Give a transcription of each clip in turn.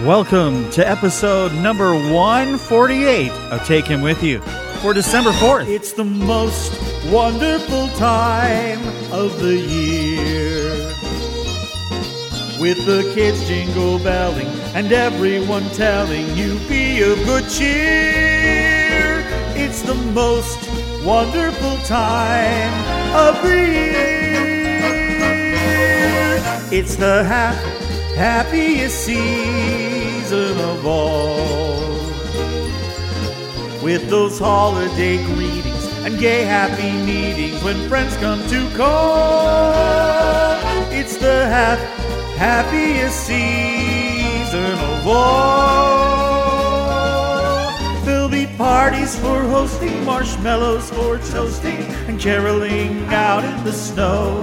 Welcome to episode number 148 of Take Him With You for December 4th. It's the most wonderful time of the year. With the kids jingle belling and everyone telling you be of good cheer. It's the most wonderful time of the year. It's the ha- happiest season of all with those holiday greetings and gay happy meetings when friends come to call. It's the hap- happiest season of all. There'll be parties for hosting, marshmallows for toasting, and caroling out in the snow.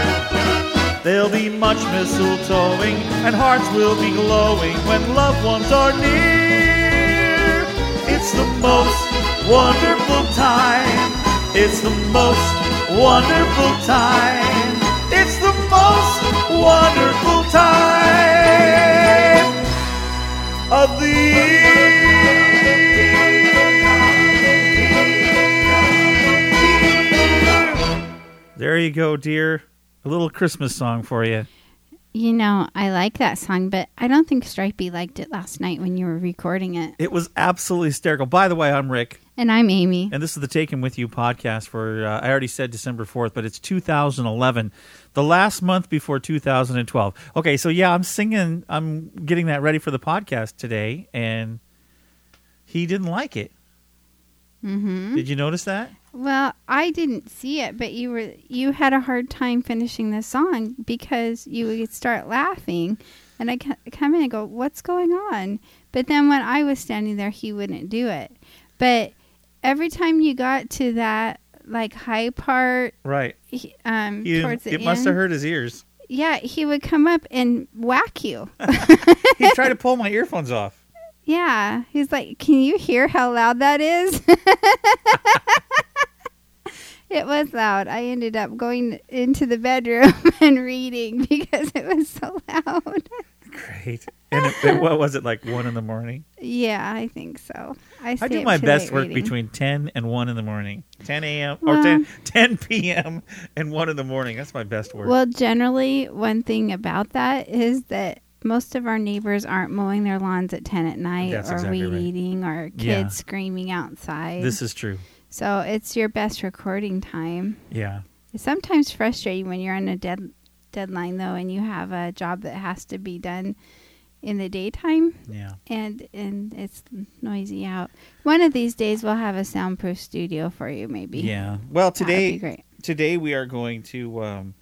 There'll be much mistletoeing, and hearts will be glowing when loved ones are near. It's the most wonderful time. It's the most wonderful time. It's the most wonderful time of the year. There you go, dear. A little Christmas song for you. You know, I like that song, but I don't think Stripey liked it last night when you were recording it. It was absolutely hysterical. By the way, I'm Rick, And I'm Amy. and this is the Take Him With You podcast for, uh, I already said December 4th, but it's 2011, the last month before 2012. Okay, so yeah, I'm singing, I'm getting that ready for the podcast today, and he didn't like it. hmm Did you notice that? Well, I didn't see it, but you were you had a hard time finishing the song because you would start laughing, and I come in and go, "What's going on?" But then when I was standing there, he wouldn't do it. But every time you got to that like high part, Right. he, um, He towards the it must have hurt his ears. yeah, he would come up and whack you. He tried to pull my earphones off. Yeah, he's like, "Can you hear how loud that is?" it was loud. I ended up going into the bedroom and reading because it was so loud. Great. And it, it- what was it like one in the morning? yeah, I think so. I, I do my best work reading. between 10 and 1 in the morning. 10 a.m. or Well- 10, 10 p.m. and 1 in the morning. That's my best work. Well, generally, one thing about that is that most of our neighbors aren't mowing their lawns at ten at night That's or exactly weed right. eating or kids Yeah. screaming outside. this is true. So it's your best recording time. Yeah. It's sometimes frustrating when you're on a dead deadline though and you have a job that has to be done in the daytime Yeah. and and it's noisy out. One of these days we'll have a soundproof studio for you maybe. Yeah. Well, today be great. today we are going to um,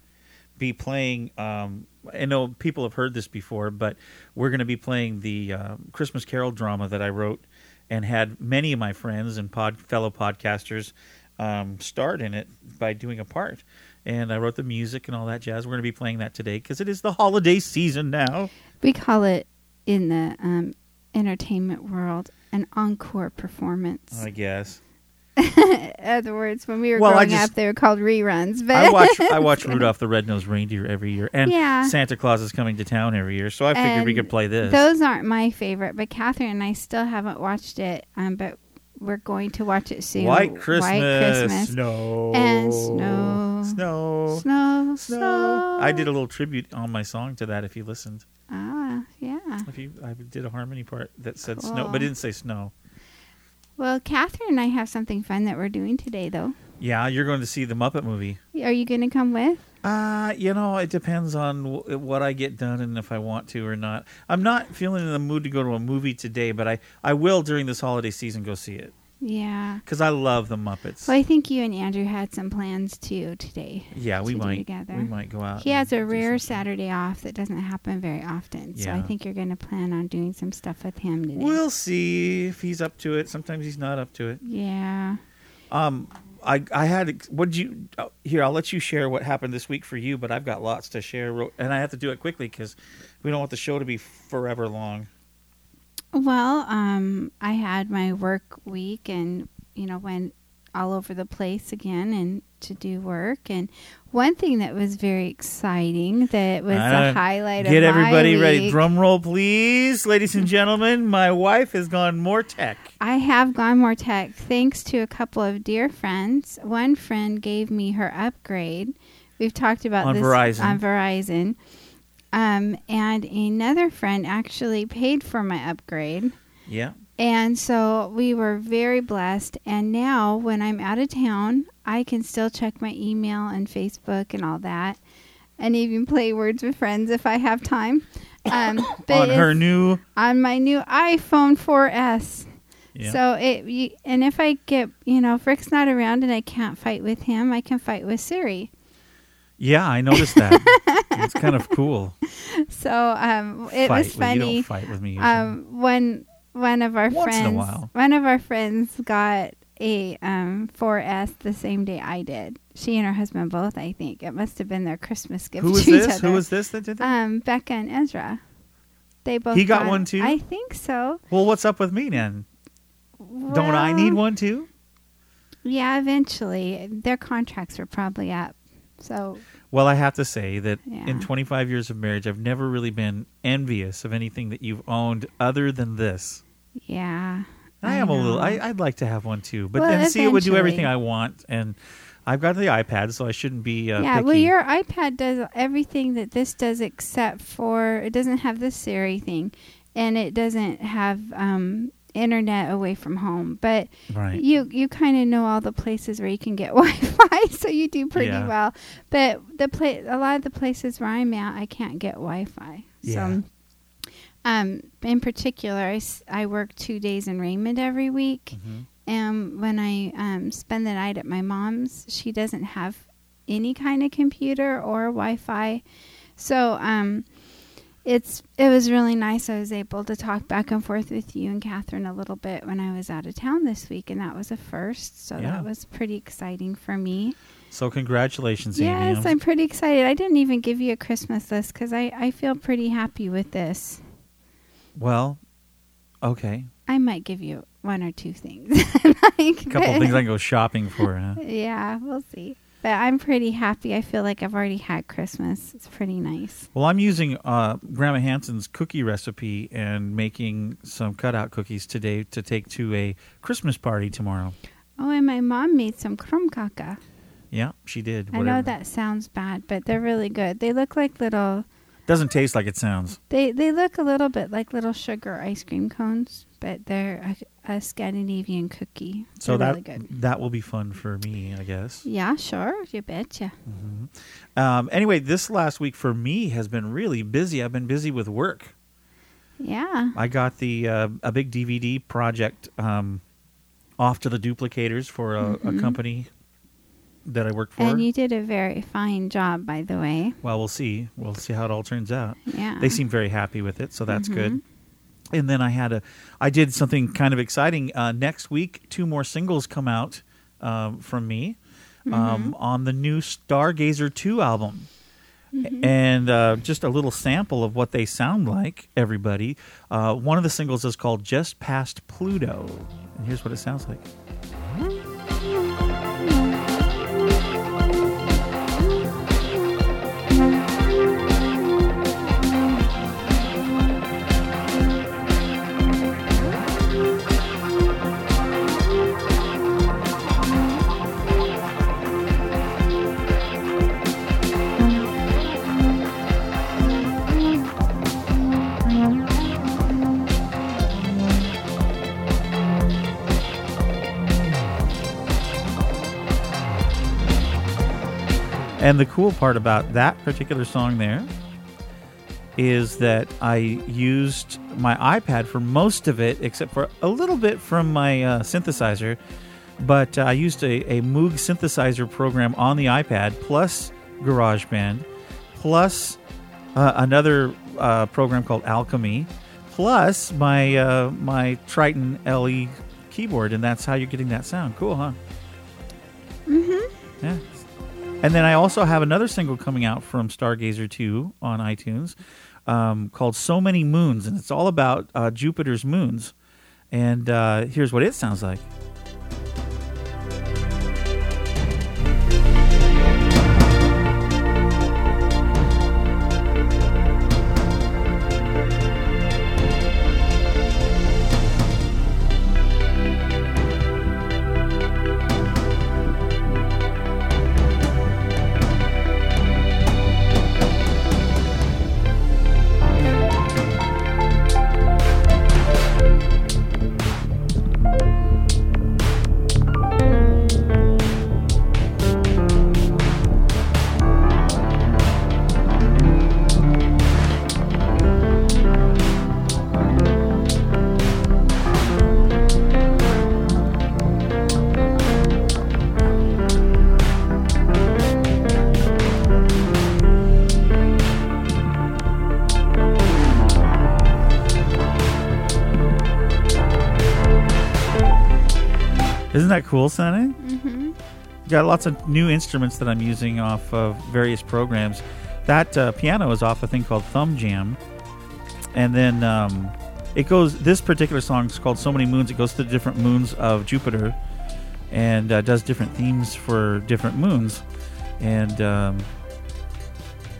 be playing. Um, I know people have heard this before, but we're going to be playing the uh, Christmas Carol drama that I wrote and had many of my friends and pod, fellow podcasters um, start in it by doing a part. And I wrote the music and all that jazz. We're going to be playing that today because it is the holiday season now. We call it in the um, entertainment world an encore performance. I guess. In other words, when we were Well, growing just- up, they were called reruns. But I watch I watch Rudolph the Red-Nosed Reindeer every year, and Yeah. Santa Claus is coming to town every year. So I figured we could play this. Those aren't my favorite, but Catherine and I still haven't watched it. Um, but we're going to watch it soon. White Christmas. White Christmas. Snow. And snow. Snow. Snow. Snow. I did a little tribute on my song to that. If you listened, Ah, yeah. if you, I did a harmony part that said snow, but it didn't say snow. Well, Catherine and I have something fun that we're doing today, though. Yeah, you're going to see the Muppet movie. Are you going to come with? Uh, you know, it depends on w- what I get done and if I want to or not. I'm not feeling in the mood to go to a movie today, but I, I will during this holiday season go see it Yeah. because I love the Muppets. Well, I think you and Andrew had some plans too today. yeah, we to might together. we might go out. He has a rare. Saturday off that doesn't happen very often. So I think you're going to plan on doing some stuff with him today. We'll see if he's up to it. Sometimes he's not up to it. yeah. Um, I I had what did you uh, here. I'll let you share what happened this week for you, but I've got lots to share, and I have to do it quickly because we don't want the show to be forever long. Well, um, I had my work week and, you know, went all over the place again and to do work. And one thing that was very exciting that was Uh, the highlight Get of my everybody ready. Drum roll, please, ladies and gentlemen. My wife has gone more tech. I have gone more tech thanks to a couple of dear friends. One friend gave me her upgrade. We've talked about On this Verizon. on Verizon. Um, and another friend actually paid for my upgrade. Yeah. And so we were very blessed. And now, when I'm out of town, I can still check my email and Facebook and all that, and even play Words with Friends if I have time. Um, but on her new. on my new iPhone 4S. Yeah. So it, you, and if I get, you know, if Rick's not around and I can't fight with him, I can fight with Siri. Yeah, I noticed that. it's kind of cool. So um, it fight was with- You funny. don't fight with me. um, one one of our Once in a friends, while. one of our friends got a um 4S the same day I did. She and her husband both, I think. It must have been their Christmas gift Who was to each this? other. Who was this that did that? um Becca and Ezra? They both. He got one too? I think so. well, what's up with me then? Don't I need one too? Yeah, eventually their contracts were probably up. So Well, I have to say that Yeah. in 25 years of marriage, I've never really been envious of anything that you've owned other than this. yeah, I, am a little. I, I'd like to have one too, but Well, then see, it would do everything. I want, and I've got the iPad, so I shouldn't be. Uh, yeah. Well, your iPad does everything that this does, except for it doesn't have the Siri thing, and it doesn't have um, internet away from home. But right. you you kind of know all the places where you can get Wi-Fi, so you do pretty Yeah. well. But the pla- a lot of the places where I'm at, I can't get Wi-Fi. Yeah. So, um, in particular, I, s- I work two days in Raymond every week, Mhm. and when I um, spend the night at my mom's, she doesn't have any kind of computer or Wi-Fi, so um, it's it was really nice. I was able to talk back and forth with you and Catherine a little bit when I was out of town this week, and that was a first. So Yeah. that was pretty exciting for me. So congratulations, Amy. Yes, I'm pretty excited. I didn't even give you a Christmas list because I I feel pretty happy with this. well, okay. I might give you one or two things. like, A couple things I can go shopping for. Huh? Yeah, we'll see. But I'm pretty happy. I feel like I've already had Christmas. It's pretty nice. Well, I'm using uh, Grandma Hanson's cookie recipe and making some cutout cookies today to take to a Christmas party tomorrow. Oh, and my mom made some krumkaka. Yeah, she did. I know that sounds bad, but they're really good. They look like little. Doesn't taste like it sounds. They they look a little bit like little sugar ice cream cones, but they're a, a Scandinavian cookie. So that really good. that will be fun for me, I guess. Yeah, sure. You betcha. Um, anyway, this last week for me has been really busy. I've been busy with work. Yeah. I got the uh, a big DVD project um, off to the duplicators for a, a company that I work for. Mm-hmm. And you did a very fine job, by the way. well, we'll see. We'll see how it all turns out. Yeah. They seem very happy with it, so that's good. Mm-hmm. And then I had a, I did something kind of exciting. Uh, next week, two more singles come out um, from me Mm-hmm. um, on the new Stargazer Two album. Mm-hmm. And uh, just a little sample of what they sound like, everybody. Uh, one of the singles is called Just Past Pluto. And here's what it sounds like. And the cool part about that particular song there is that I used my iPad for most of it, except for a little bit from my uh, synthesizer. But uh, I used a, a Moog synthesizer program on the iPad, plus GarageBand, plus uh, another uh, program called Alchemy, plus my uh, my Triton LE keyboard, and that's how you're getting that sound. Cool, huh? Mm-hmm. Yeah. And then I also have another single coming out from Stargazer 2 on iTunes um, called So Many Moons, and it's all about uh, Jupiter's moons. And uh, here's what it sounds like. Cool sounding? Mm-hmm. Got lots of new instruments that I'm using off of various programs. That uh, piano is off a thing called ThumbJam, and then um, it goes. This particular song is called "So Many Moons." It goes to the different moons of Jupiter, and uh, does different themes for different moons. And um,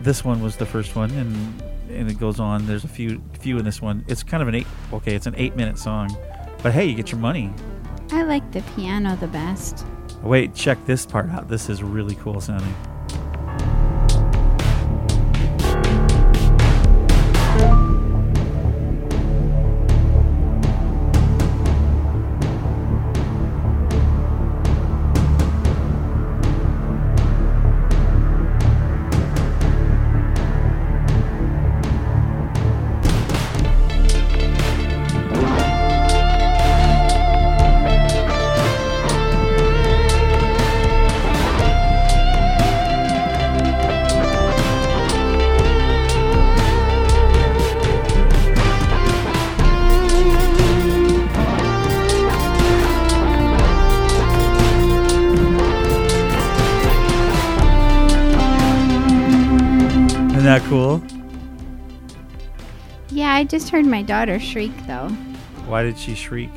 this one was the first one, and and it goes on. There's a few few in this one. It's kind of an eight. Okay, it's an eight minute song, but hey, you get your money. I like the piano the best. Wait, check this part out. This is really cool sounding. Isn't that cool? Yeah, I just heard my daughter shriek though. Why did she shriek?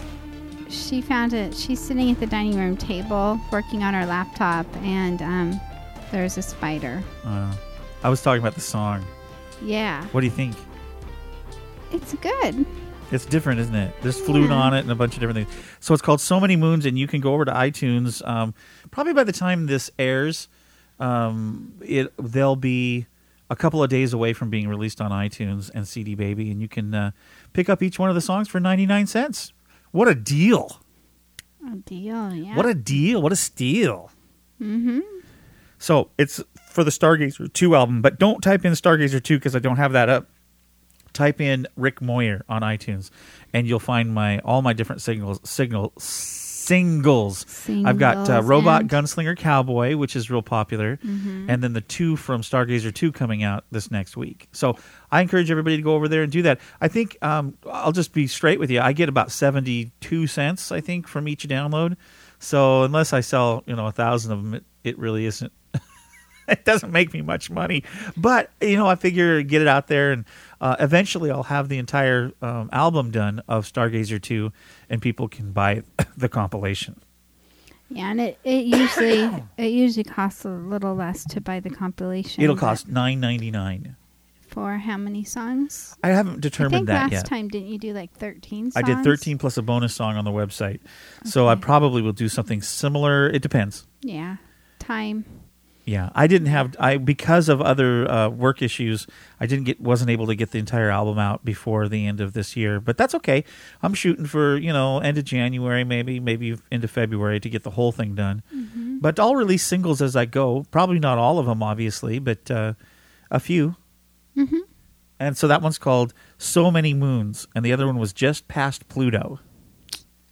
She found it. She's sitting at the dining room table working on her laptop, and um, there's a spider. Uh, I was talking about the song. Yeah, What do you think? it's good. It's different, isn't it? There's flute Yeah. on it and a bunch of different things. So it's called So Many Moons, and you can go over to iTunes. Um, probably by the time this airs, um, it they'll be a couple of days away from being released on iTunes and CD Baby, and you can uh, pick up each one of the songs for 99 cents. What a deal! A deal, yeah. What a deal! What a steal! Mm-hmm. So it's for the Stargazer 2 album, but don't type in Stargazer 2 because I don't have that up. Type in Rick Moyer on iTunes, and you'll find my all my different signals signal singles. I've got uh, Robot and- Gunslinger Cowboy, which is real popular, and then the two from Stargazer 2 coming out this next week. So I encourage everybody to go over there and do that. I think um, I'll just be straight with you. I get about 72 cents, I think, from each download. So unless I sell, you know, a thousand of them, it, it really isn't it doesn't make me much money. But you know, I figure get it out there, and uh, eventually I'll have the entire um, album done of Stargazer two, and people can buy the compilation. Yeah, and it, it usually it usually costs a little less to buy the compilation. It'll cost nine ninety nine. for how many songs? I haven't I determined think that last yet. time didn't you do like thirteen? Songs? I did thirteen plus a bonus song on the website, so I probably will do something similar. It depends. Yeah, time. Yeah, I didn't have I because of other uh, work issues. I didn't get wasn't able to get the entire album out before the end of this year, but that's okay. I'm shooting for you know end of January, maybe maybe into February to get the whole thing done. But I'll release singles as I go. Probably not all of them, obviously, but uh, a few. Mhm. And so that one's called So Many Moons, and the other one was Just Past Pluto.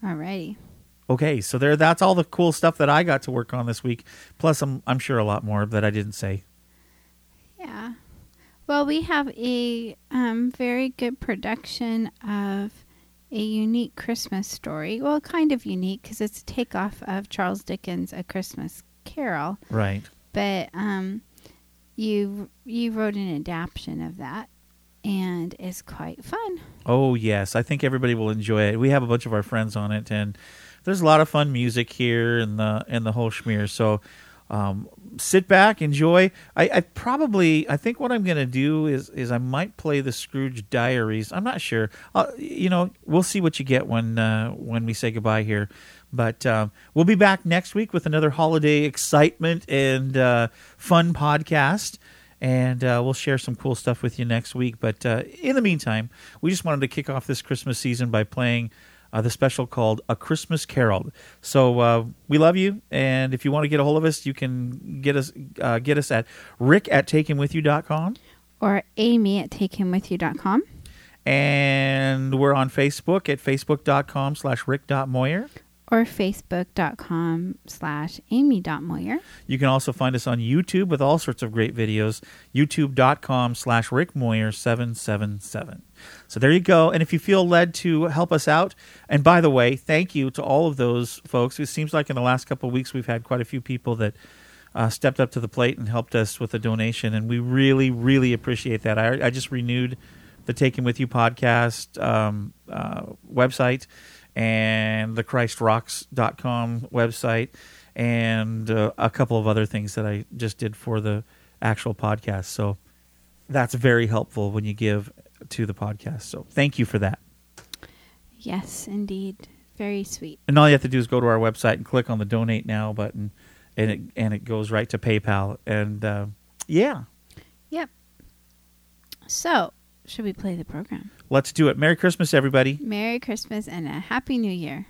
Alrighty. Okay, so there that's all the cool stuff that I got to work on this week. Plus I'm I'm sure a lot more that I didn't say. Yeah. Well, we have a um, very good production of a unique Christmas story. Well, kind of unique because it's a takeoff of Charles Dickens' A Christmas Carol. Right. But um, you you wrote an adaptation of that, and it's quite fun. Oh yes, I think everybody will enjoy it. We have a bunch of our friends on it, and there's a lot of fun music here and the and the whole schmear. So um, sit back, enjoy. I, I probably I think what I'm going to do is is I might play the Scrooge Diaries. I'm not sure. Uh, you know, we'll see what you get when uh, when we say goodbye here. But um, we'll be back next week with another holiday excitement and uh, fun podcast. And uh, we'll share some cool stuff with you next week. But uh, in the meantime, we just wanted to kick off this Christmas season by playing the special called A Christmas Carol. So uh, we love you. And if you want to get a hold of us, you can get us uh, get us at rick at takehimwithyou.com. Or Amy at takehimwithyou.com. And we're on Facebook at facebook.com slash rick.moyer. Or facebook.com slash amy.moyer. You can also find us on YouTube with all sorts of great videos. YouTube.com slash rickmoyer777. So there you go. And if you feel led to help us out, and by the way, thank you to all of those folks. It seems like in the last couple of weeks we've had quite a few people that uh, stepped up to the plate and helped us with a donation, and we really, really appreciate that. I, I just renewed the Take Him With You podcast um, uh, website and the christrocks.com website and uh, a couple of other things that I just did for the actual podcast. So that's very helpful when you give to the podcast. So thank you for that. Yes, indeed. Very sweet. And all you have to do is go to our website and click on the donate now button and it and it goes right to PayPal and uh, yeah, Yep. So, should we play the program? let's do it. Merry Christmas everybody. Merry Christmas and a Happy New Year.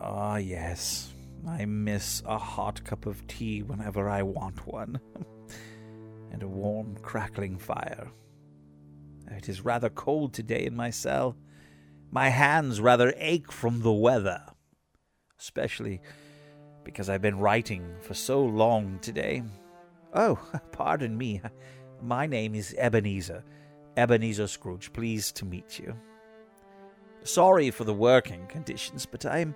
Ah, yes. I miss a hot cup of tea whenever I want one, and a warm, crackling fire. It is rather cold today in my cell. My hands rather ache from the weather, especially because I've been writing for so long today. Oh, pardon me. My name is Ebenezer. Ebenezer Scrooge. Pleased to meet you. Sorry for the working conditions, but I'm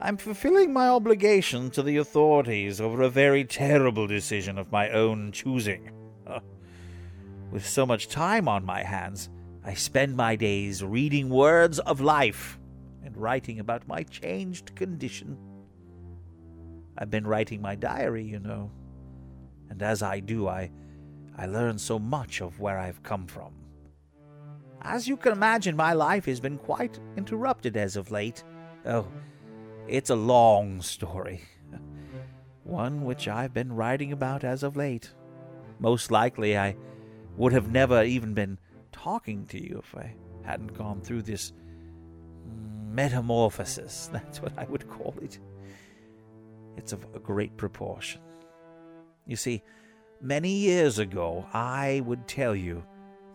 I'm fulfilling my obligation to the authorities over a very terrible decision of my own choosing. Uh, with so much time on my hands, I spend my days reading words of life and writing about my changed condition. I've been writing my diary, you know, and as I do, I I learn so much of where I've come from. As you can imagine, my life has been quite interrupted as of late. Oh, it's a long story. One which I've been writing about as of late. Most likely, I would have never even been talking to you if I hadn't gone through this metamorphosis. That's what I would call it. It's of a great proportion. You see, many years ago, I would tell you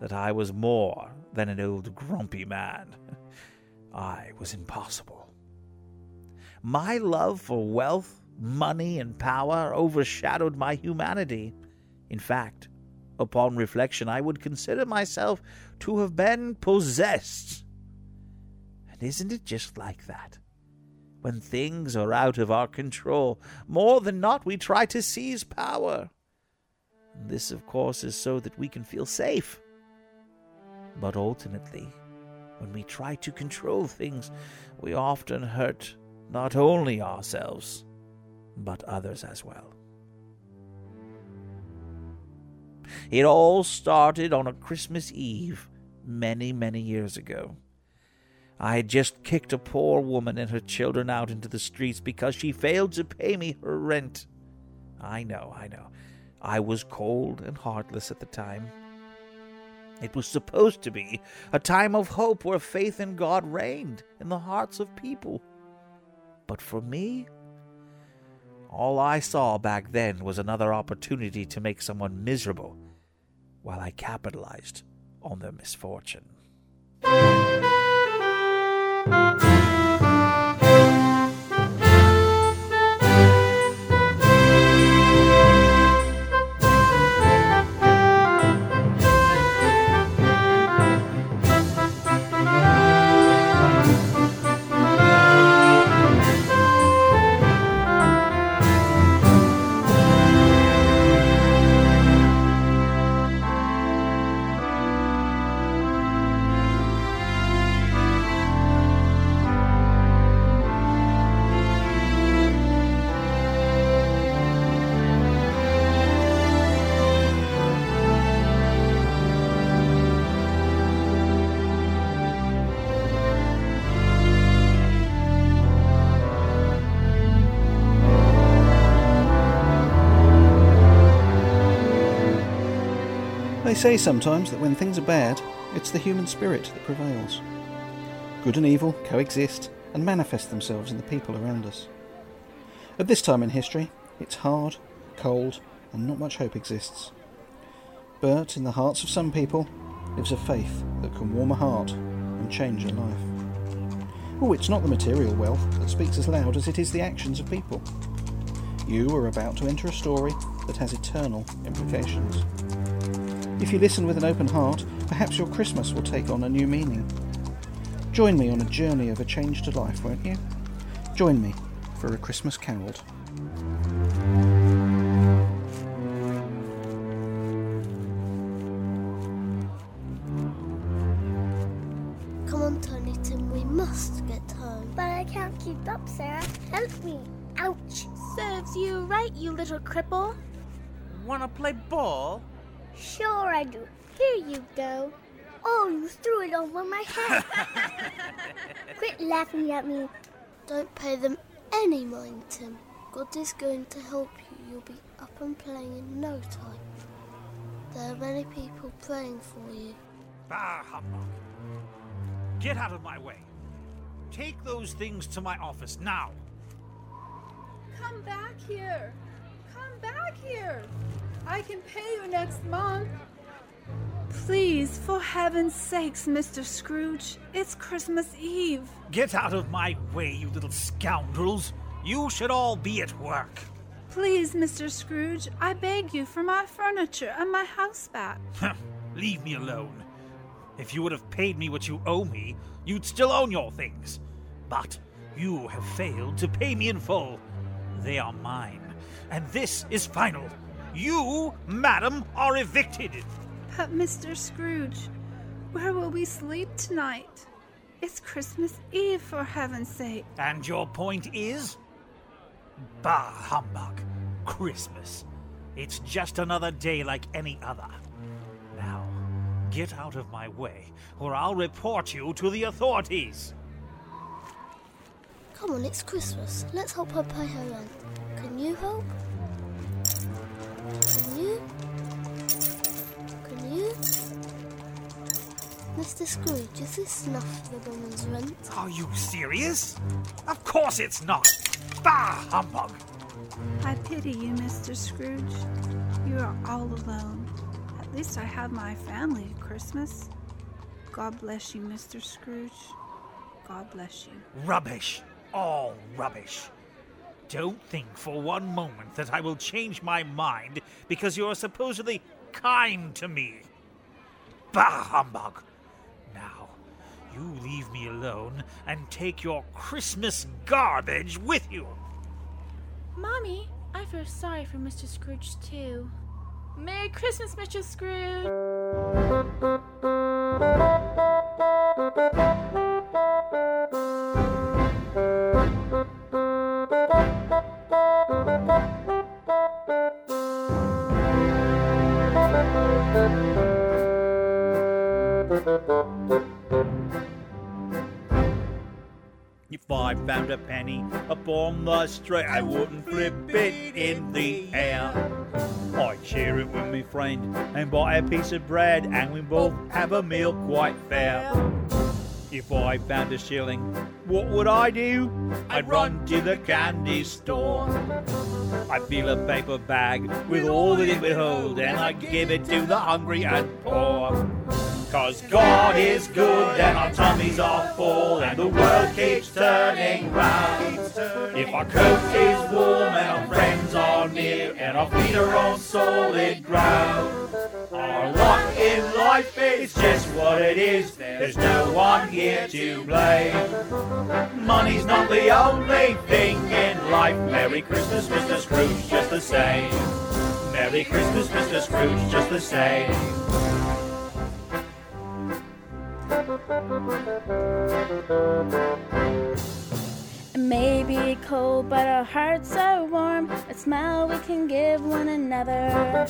that I was more than an old grumpy man. I was impossible. My love for wealth, money, and power overshadowed my humanity. In fact, upon reflection, I would consider myself to have been possessed. And isn't it just like that? When things are out of our control, more than not we try to seize power. And this, of course, is so that we can feel safe. But ultimately, when we try to control things, we often hurt not only ourselves, but others as well. It all started on a Christmas Eve many, many years ago. I had just kicked a poor woman and her children out into the streets because she failed to pay me her rent. I know, I know. I was cold and heartless at the time. It was supposed to be a time of hope where faith in God reigned in the hearts of people. But for me, all I saw back then was another opportunity to make someone miserable while I capitalized on their misfortune. They say sometimes that when things are bad, it's the human spirit that prevails. Good and evil coexist and manifest themselves in the people around us. At this time in history, it's hard, cold, and not much hope exists. But in the hearts of some people lives a faith that can warm a heart and change a life. Oh, it's not the material wealth that speaks as loud as it is the actions of people. You are about to enter a story that has eternal implications. If you listen with an open heart, perhaps your Christmas will take on a new meaning. Join me on a journey of a change to life, won't you? Join me for a Christmas caroled. Come on, Tiny Tim, we must get home. But I can't keep up, Sarah. Help me. Ouch. Serves you right, you little cripple. Wanna play ball? Sure I do. Here you go. Oh, you threw it over my head. Quit laughing at me. Don't pay them any mind, Tim. God is going to help you. You'll be up and playing in no time. There are many people praying for you. Bah, humbug. Get out of my way. Take those things to my office now. Come back here. Come back here. I can pay you next month. Please, for heaven's sakes, Mr. Scrooge, it's Christmas Eve. Get out of my way, you little scoundrels. You should all be at work. Please, Mr. Scrooge, I beg you for my furniture and my house back. Leave me alone. If you would have paid me what you owe me, you'd still own your things. But you have failed to pay me in full. They are mine, and this is final. You, madam, are evicted. Uh, but, Mr. Scrooge, where will we sleep tonight? It's Christmas Eve, for heaven's sake. And your point is? Bah, humbug. Christmas. It's just another day like any other. Now, get out of my way, or I'll report you to the authorities. Come on, it's Christmas. Let's help her pay her rent. Can you help? Mr. Scrooge, is this enough for the woman's rent? Are you serious? Of course it's not. Bah, humbug. I pity you, Mr. Scrooge. You are all alone. At least I have my family at Christmas. God bless you, Mr. Scrooge. God bless you. Rubbish. All rubbish. Don't think for one moment that I will change my mind because you are supposedly kind to me. Bah, humbug. Now, you leave me alone and take your Christmas garbage with you. Mommy, I feel sorry for Mr. Scrooge too. Merry Christmas, Mr. Scrooge. If I found a penny upon the street, I wouldn't flip it in the air. I'd share it with my friend and buy a piece of bread and we both have a meal quite fair. If I found a shilling, what would I do? I'd run to the candy store. I'd fill a paper bag with all that it would hold and I'd give it to the hungry and poor. Cause God is good and our tummies are full and the world keeps turning round. If our coat is warm and our friends are near and our feet are on solid ground. Our lot in life is just what it is. There's no one here to blame. Money's not the only thing in life. Merry Christmas, Mr. Scrooge, just the same. Merry Christmas, Mr. Scrooge, just the same. Thank you. It may be cold, but our hearts are warm. A smile we can give one another.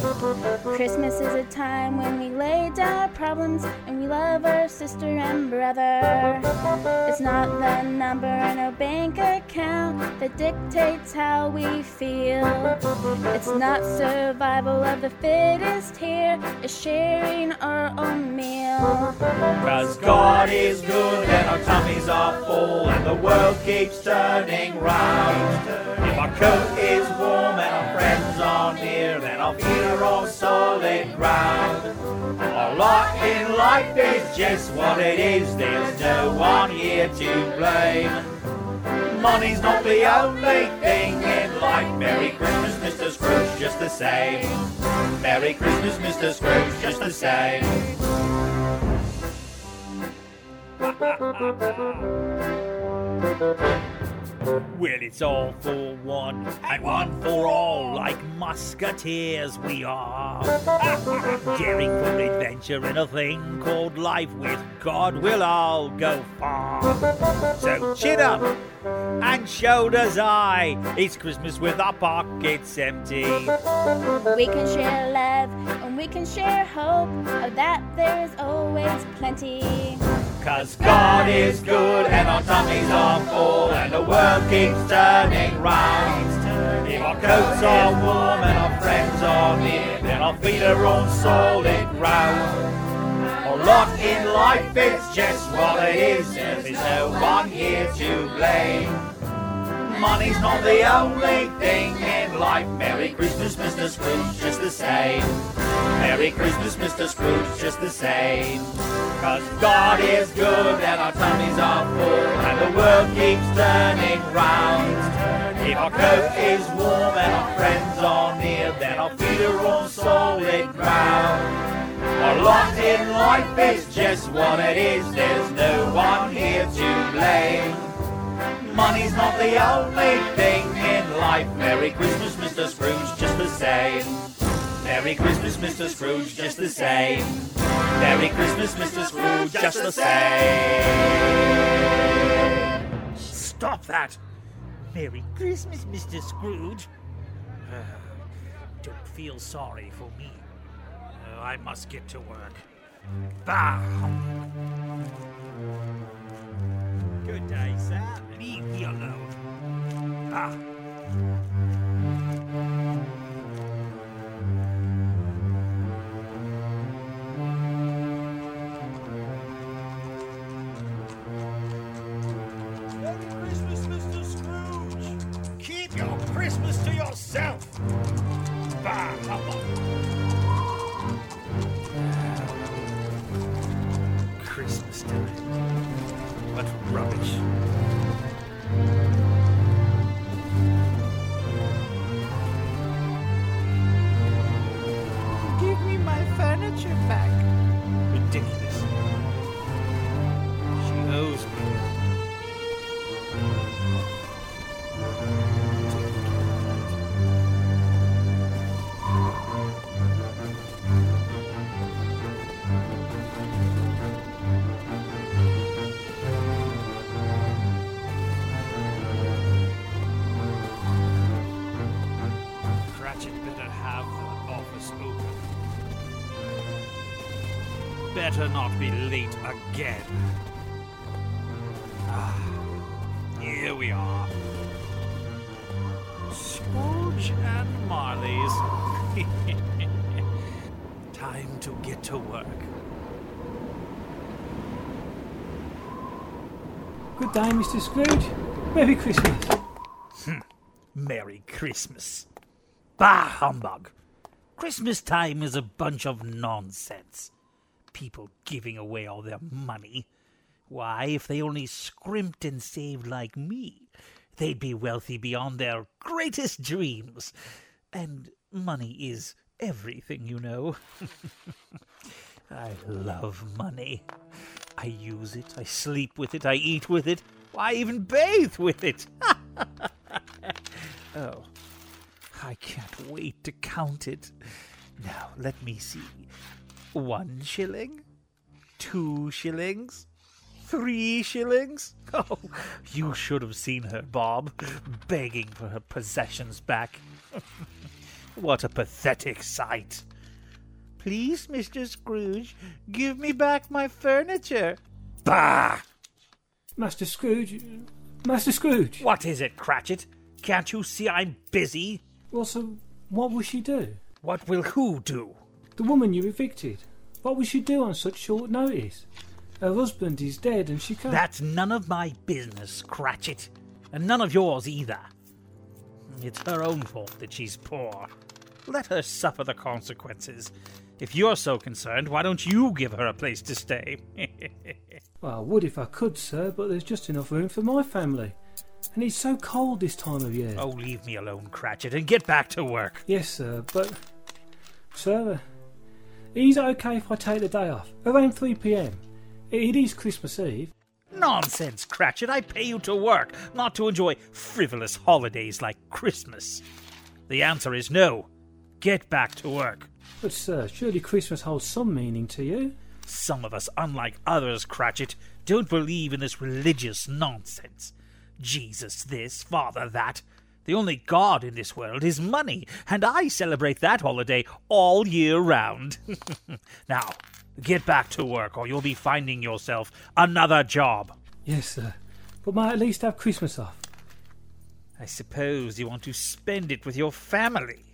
Christmas is a time when we lay down our problems and we love our sister and brother. It's not the number in our bank account that dictates how we feel. It's not survival of the fittest here, it's sharing our own meal. Cause God is good and our tummies are full and the world keeps turning round. If our coat is warm and our friends are near, then our feet are on solid ground. Our lot in life is just what it is, there's no one here to blame. Money's not the only thing in life. Merry Christmas, Mr. Scrooge, just the same. Merry Christmas, Mr. Scrooge, just the same. Well, it's all for one and one for all, like musketeers we are. Daring for adventure in a thing called life, with God we'll all go far. So chin up and shoulders high, it's Christmas with our pockets empty. We can share love and we can share hope. Of that there is always plenty. Cause God is good and our tummies are full and the world keeps turning round. If our coats are warm and our friends are near, then our feet are on solid ground. Our lot in life is just what it is, there's no one here to blame. Money's not the only thing in life. Merry Christmas, Mr. Scrooge, just the same. Merry Christmas, Mr. Scrooge, just the same. Cause God is good and our tummies are full and the world keeps turning round. If our coat is warm and our friends are near, then our feet are on solid ground. Our lot in life is just what it is, there's no one here to blame. Money's not the only thing in life. Merry Christmas, Mr. Scrooge, just the same. Merry Christmas, Mr. Scrooge, just the same. Merry Christmas, Mr. Scrooge, just the same. Stop that! Merry Christmas, Mr. Scrooge. Uh, don't feel sorry for me. Uh, I must get to work. Bah! Good day, sir. Leave me alone. Ah! Better not be late again. Ah, here we are. Scrooge and Marley's. Time to get to work. Good day, Mr. Scrooge. Merry Christmas. Hmm. Merry Christmas. Bah, humbug. Christmas time is a bunch of nonsense. People giving away all their money. Why, if they only scrimped and saved like me, they'd be wealthy beyond their greatest dreams. And money is everything, you know. I love money. I use it, I sleep with it, I eat with it, I even bathe with it. oh, I can't wait to count it. Now, let me see. One shilling? Two shillings? Three shillings? Oh, you should have seen her, Bob, begging for her possessions back. what a pathetic sight. Please, Mr. Scrooge, give me back my furniture. Bah! Master Scrooge. Master Scrooge. What is it, Cratchit? Can't you see I'm busy? Well, so what will she do? What will who do? The woman you evicted. What will she do on such short notice? Her husband is dead and she can't. That's none of my business, Cratchit. And none of yours either. It's her own fault that she's poor. Let her suffer the consequences. If you're so concerned, why don't you give her a place to stay? well, I would if I could, sir, but there's just enough room for my family. And it's so cold this time of year. Oh, leave me alone, Cratchit, and get back to work. Yes, sir, but. Sir, is it okay if I take the day off? Around 3 pm. It is Christmas Eve. Nonsense, Cratchit. I pay you to work, not to enjoy frivolous holidays like Christmas. The answer is no. Get back to work. But, sir, surely Christmas holds some meaning to you? Some of us, unlike others, Cratchit, don't believe in this religious nonsense. Jesus this, Father that. The only God in this world is money, and I celebrate that holiday all year round. now, get back to work, or you'll be finding yourself another job. Yes, sir. But I at least have Christmas off? I suppose you want to spend it with your family.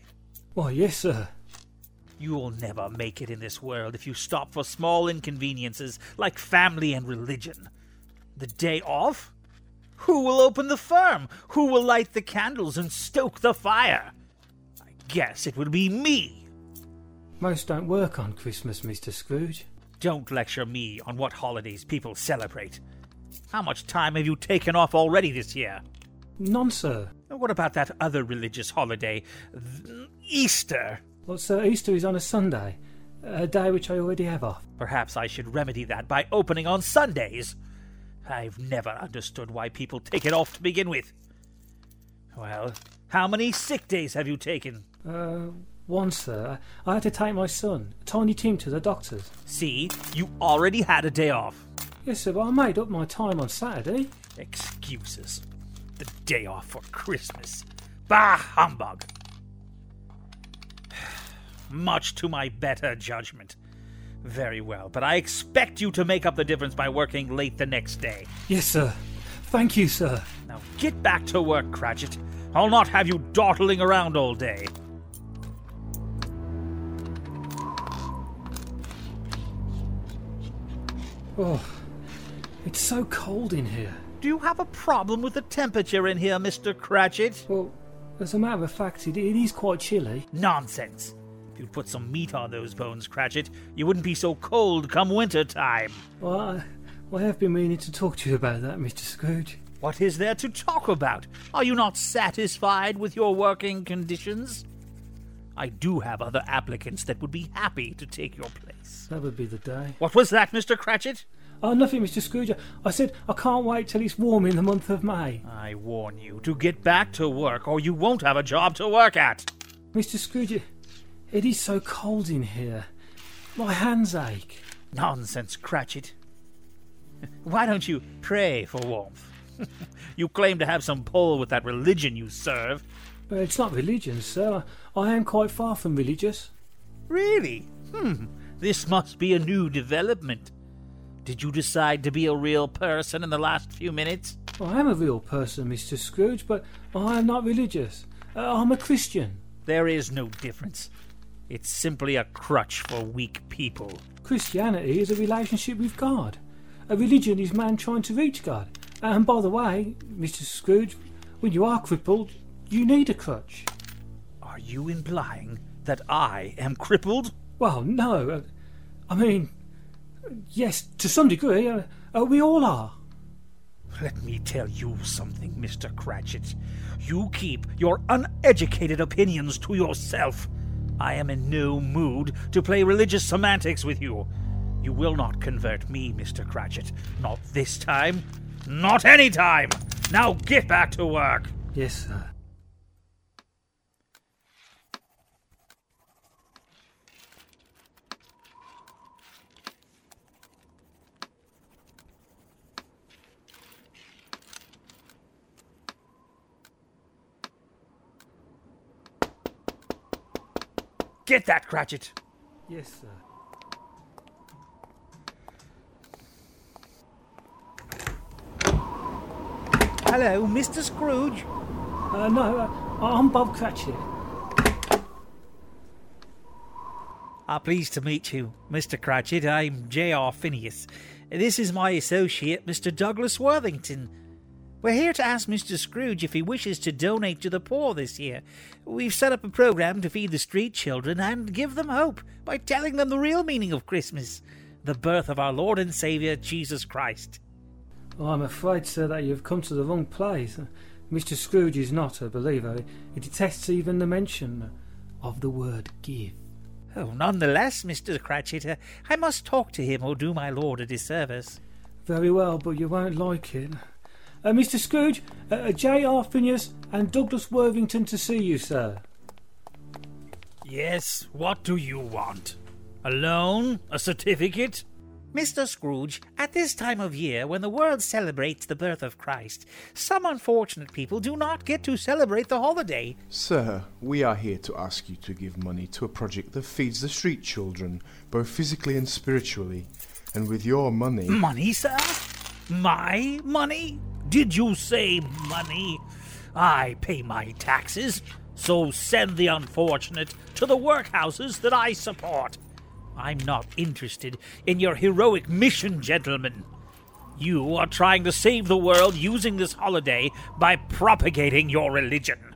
Why, yes, sir. You'll never make it in this world if you stop for small inconveniences like family and religion. The day off? Who will open the firm? Who will light the candles and stoke the fire? I guess it would be me. Most don't work on Christmas, Mr. Scrooge. Don't lecture me on what holidays people celebrate. How much time have you taken off already this year? None, sir. What about that other religious holiday, Easter? Well, sir, Easter is on a Sunday, a day which I already have off. Perhaps I should remedy that by opening on Sundays. I've never understood why people take it off to begin with. Well, how many sick days have you taken? Uh, one, sir. I had to take my son, Tiny Tim, to the doctor's. See, you already had a day off. Yes, sir, but I made up my time on Saturday. Excuses. The day off for Christmas. Bah, humbug! Much to my better judgment. Very well, but I expect you to make up the difference by working late the next day. Yes, sir. Thank you, sir. Now get back to work, Cratchit. I'll not have you dawdling around all day. Oh, it's so cold in here. Do you have a problem with the temperature in here, Mr. Cratchit? Well, as a matter of fact, it, it is quite chilly. Nonsense. If you'd put some meat on those bones, Cratchit, you wouldn't be so cold come winter time. Well, I, well, I have been meaning to talk to you about that, Mr. Scrooge. What is there to talk about? Are you not satisfied with your working conditions? I do have other applicants that would be happy to take your place. That would be the day. What was that, Mr. Cratchit? Oh, nothing, Mr. Scrooge. I said I can't wait till it's warm in the month of May. I warn you to get back to work, or you won't have a job to work at. Mr. Scrooge, it is so cold in here. My hands ache. Nonsense, Cratchit. Why don't you pray for warmth? you claim to have some pull with that religion you serve. But it's not religion, sir. I am quite far from religious. Really? Hmm. This must be a new development. Did you decide to be a real person in the last few minutes? I am a real person, Mr. Scrooge, but I am not religious. Uh, I'm a Christian. There is no difference. It's simply a crutch for weak people. Christianity is a relationship with God. A religion is man trying to reach God. And by the way, Mr. Scrooge, when you are crippled, you need a crutch. Are you implying that I am crippled? Well, no. I mean, yes, to some degree. Uh, uh, we all are. Let me tell you something, Mr. Cratchit. You keep your uneducated opinions to yourself. I am in no mood to play religious semantics with you. You will not convert me, Mr. Cratchit. Not this time. Not any time. Now get back to work. Yes, sir. Get that, Cratchit. Yes, sir. Hello, Mr. Scrooge. Uh, no, uh, I'm Bob Cratchit. Ah, pleased to meet you, Mr. Cratchit. I'm J.R. Phineas. This is my associate, Mr. Douglas Worthington. We're here to ask Mr. Scrooge if he wishes to donate to the poor this year. We've set up a program to feed the street children and give them hope by telling them the real meaning of Christmas the birth of our Lord and Saviour, Jesus Christ. Oh, I'm afraid, sir, that you've come to the wrong place. Mr. Scrooge is not a believer. He detests even the mention of the word give. Oh, nonetheless, Mr. Cratchit, uh, I must talk to him or do my lord a disservice. Very well, but you won't like it. Uh, Mr. Scrooge, uh, J.R. Phineas and Douglas Worthington to see you, sir. Yes, what do you want? A loan? A certificate? Mr. Scrooge, at this time of year when the world celebrates the birth of Christ, some unfortunate people do not get to celebrate the holiday. Sir, we are here to ask you to give money to a project that feeds the street children, both physically and spiritually. And with your money. Money, sir? My money? Did you say money? I pay my taxes, so send the unfortunate to the workhouses that I support. I'm not interested in your heroic mission, gentlemen. You are trying to save the world using this holiday by propagating your religion.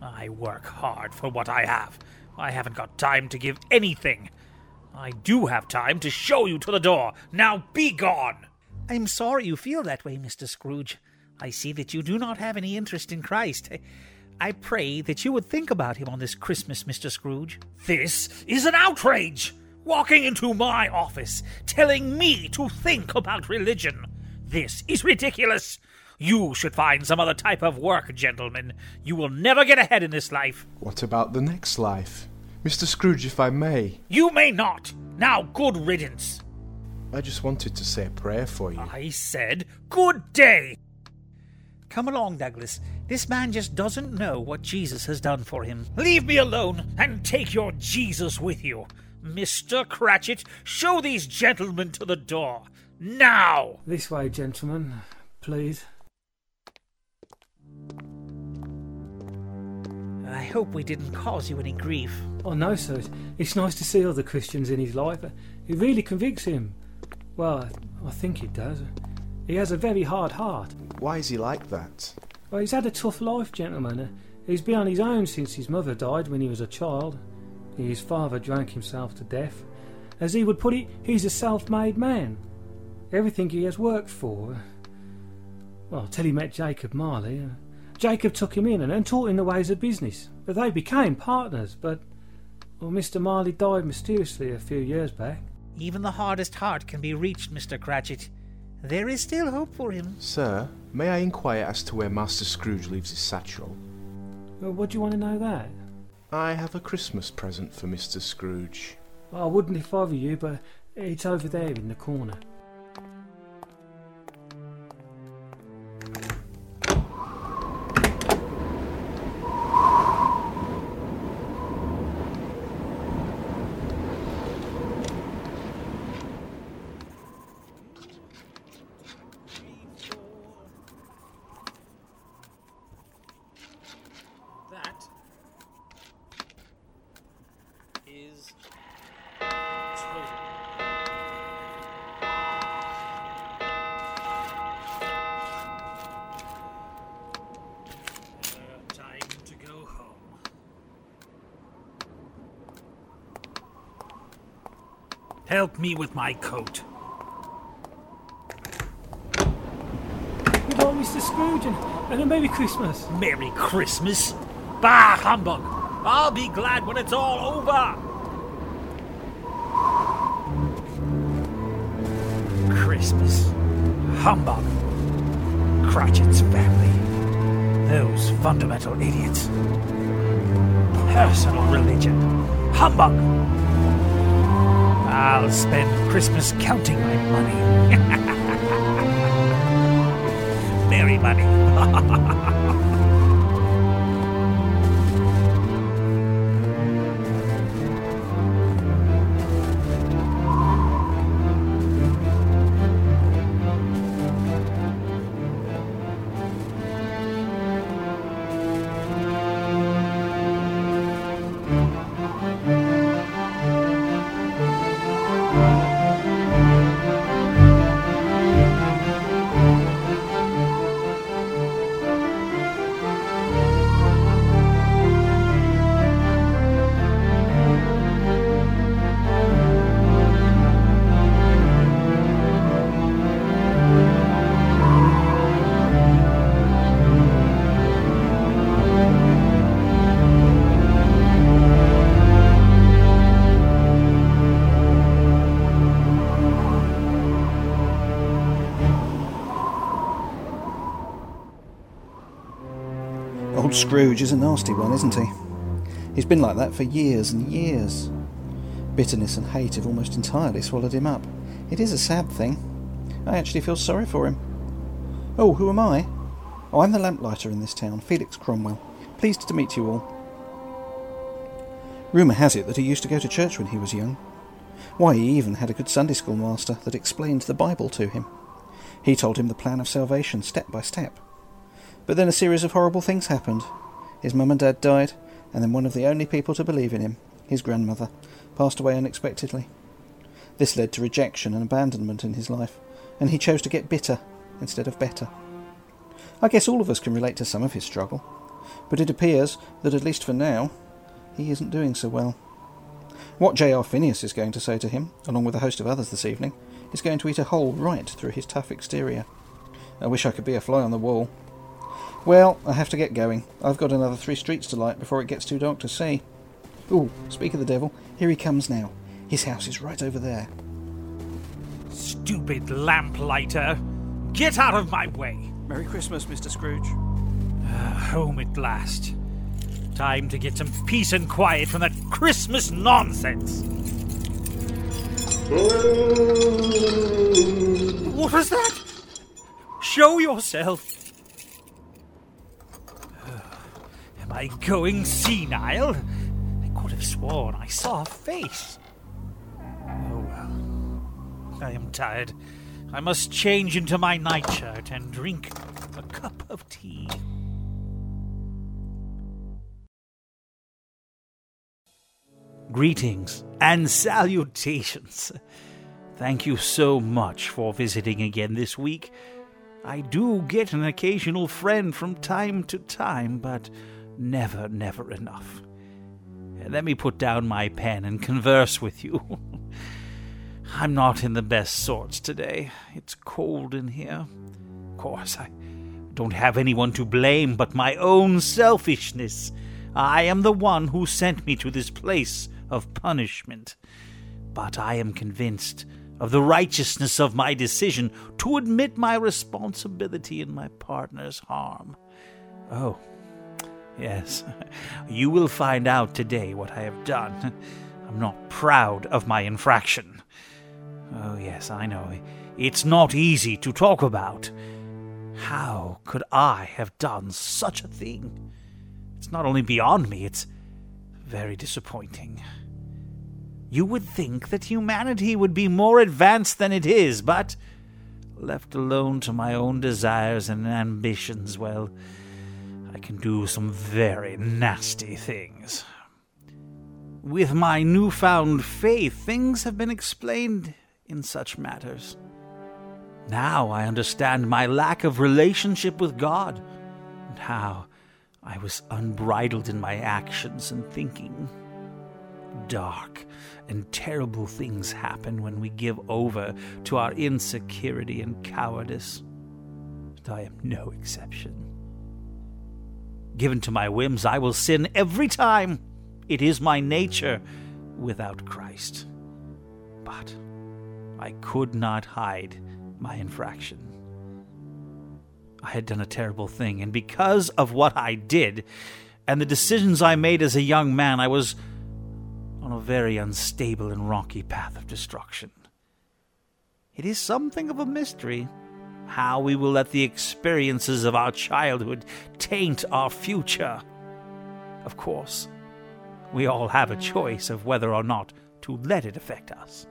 I work hard for what I have. I haven't got time to give anything. I do have time to show you to the door. Now be gone! I'm sorry you feel that way, Mr. Scrooge. I see that you do not have any interest in Christ. I pray that you would think about him on this Christmas, Mr. Scrooge. This is an outrage! Walking into my office, telling me to think about religion. This is ridiculous. You should find some other type of work, gentlemen. You will never get ahead in this life. What about the next life? Mr. Scrooge, if I may. You may not. Now, good riddance. I just wanted to say a prayer for you. I said, good day. Come along, Douglas. This man just doesn't know what Jesus has done for him. Leave me alone and take your Jesus with you. Mr. Cratchit, show these gentlemen to the door. Now! This way, gentlemen, please. I hope we didn't cause you any grief. Oh, no, sir. It's- It's nice to see other Christians in his life. It really convicts him. Well, I think he does. He has a very hard heart. Why is he like that? Well, he's had a tough life, gentlemen. He's been on his own since his mother died when he was a child. His father drank himself to death. As he would put it, he's a self made man. Everything he has worked for. Well, till he met Jacob Marley. Jacob took him in and, and taught him the ways of business. But they became partners, but well, Mr. Marley died mysteriously a few years back. Even the hardest heart can be reached, Mr. Cratchit. There is still hope for him. Sir, may I inquire as to where Master Scrooge leaves his satchel? Well, what do you want to know that? I have a Christmas present for Mr. Scrooge. I wouldn't if I were you, but it's over there in the corner. Help me with my coat. Goodbye, Mr. Scrooge, and a Merry Christmas. Merry Christmas? Bah, humbug! I'll be glad when it's all over! Christmas. Humbug. Cratchit's family. Those fundamental idiots. Personal religion. Humbug! I'll spend Christmas counting my money. Merry money. Scrooge is a nasty one, isn't he? He's been like that for years and years. Bitterness and hate have almost entirely swallowed him up. It is a sad thing. I actually feel sorry for him. Oh, who am I? Oh, I'm the lamplighter in this town, Felix Cromwell. Pleased to meet you all. Rumour has it that he used to go to church when he was young. Why, he even had a good Sunday school master that explained the Bible to him. He told him the plan of salvation step by step. But then a series of horrible things happened. His mum and dad died, and then one of the only people to believe in him, his grandmother, passed away unexpectedly. This led to rejection and abandonment in his life, and he chose to get bitter instead of better. I guess all of us can relate to some of his struggle, but it appears that at least for now, he isn't doing so well. What J.R. Phineas is going to say to him, along with a host of others this evening, is going to eat a hole right through his tough exterior. I wish I could be a fly on the wall. Well, I have to get going. I've got another three streets to light before it gets too dark to see. Ooh, speak of the devil, here he comes now. His house is right over there. Stupid lamplighter! Get out of my way! Merry Christmas, Mr. Scrooge. Uh, home at last. Time to get some peace and quiet from that Christmas nonsense. What was that? Show yourself. Am I going senile? I could have sworn I saw a face. Oh well. I am tired. I must change into my nightshirt and drink a cup of tea. Greetings and salutations. Thank you so much for visiting again this week. I do get an occasional friend from time to time, but never, never enough. Let me put down my pen and converse with you. I'm not in the best sorts today. It's cold in here. Of course, I don't have anyone to blame but my own selfishness. I am the one who sent me to this place of punishment. But I am convinced of the righteousness of my decision to admit my responsibility in my partner's harm. Oh, yes, you will find out today what I have done. I'm not proud of my infraction. Oh, yes, I know. It's not easy to talk about. How could I have done such a thing? It's not only beyond me, it's very disappointing. You would think that humanity would be more advanced than it is, but left alone to my own desires and ambitions, well, I can do some very nasty things. With my newfound faith, things have been explained in such matters. Now I understand my lack of relationship with God, and how I was unbridled in my actions and thinking. Dark and terrible things happen when we give over to our insecurity and cowardice. And I am no exception. Given to my whims, I will sin every time. It is my nature without Christ. But I could not hide my infraction. I had done a terrible thing, and because of what I did and the decisions I made as a young man, I was on a very unstable and rocky path of destruction. It is something of a mystery how we will let the experiences of our childhood taint our future. Of course, we all have a choice of whether or not to let it affect us.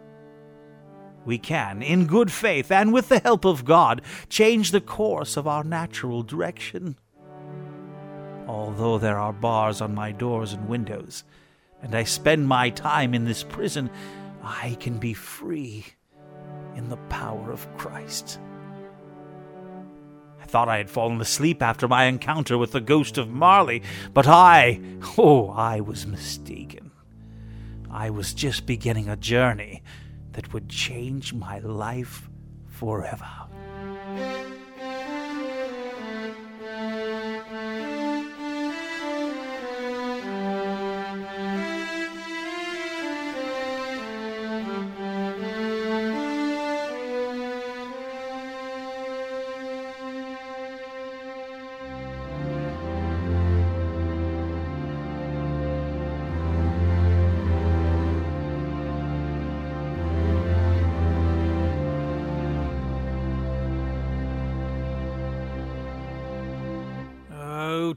We can, in good faith and with the help of God, change the course of our natural direction. Although there are bars on my doors and windows, and I spend my time in this prison, I can be free in the power of Christ. Thought I had fallen asleep after my encounter with the ghost of Marley, but I, oh, I was mistaken. I was just beginning a journey that would change my life forever.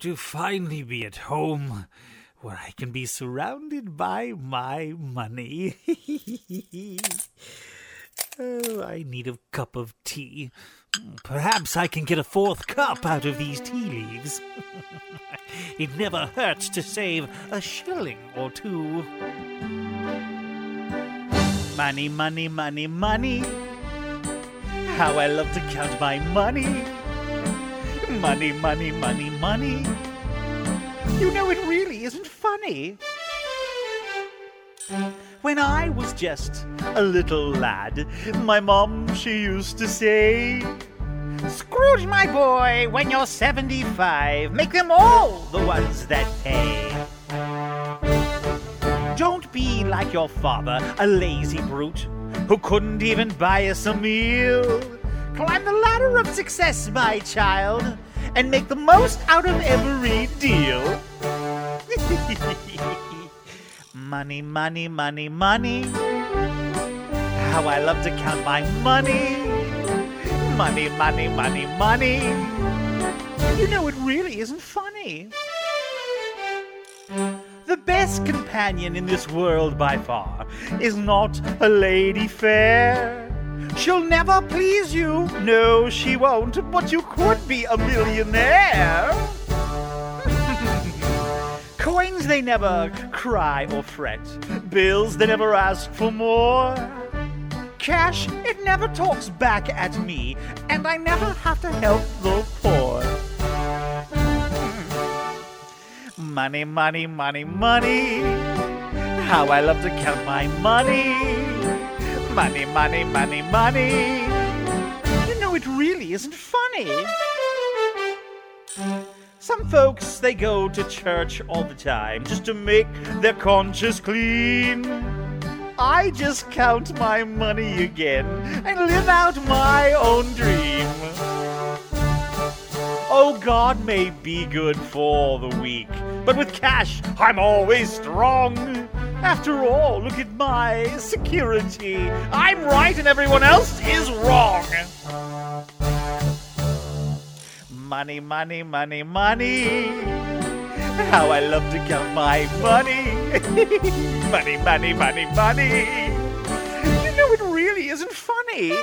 To finally be at home where I can be surrounded by my money. oh, I need a cup of tea. Perhaps I can get a fourth cup out of these tea leaves. it never hurts to save a shilling or two. Money, money, money, money. How I love to count my money. Money, money, money, money. You know, it really isn't funny. When I was just a little lad, my mom, she used to say, Scrooge, my boy, when you're 75, make them all the ones that pay. Don't be like your father, a lazy brute who couldn't even buy us a meal. Climb the ladder of success, my child, and make the most out of every deal. money, money, money, money. How I love to count my money. Money, money, money, money. You know, it really isn't funny. The best companion in this world by far is not a lady fair. She'll never please you, no, she won't, but you could be a millionaire. Coins they never cry or fret, bills they never ask for more. Cash, it never talks back at me, and I never have to help the poor. Money, money, money, money. How I love to count my money. Money, money, money, money. You know, it really isn't funny. Some folks, they go to church all the time just to make their conscience clean. I just count my money again and live out my own dream. Oh, God may be good for the weak, but with cash, I'm always strong. After all, look at my security. I'm right and everyone else is wrong. Money, money, money, money. How I love to count my money. money, money, money, money. You know, it really isn't funny.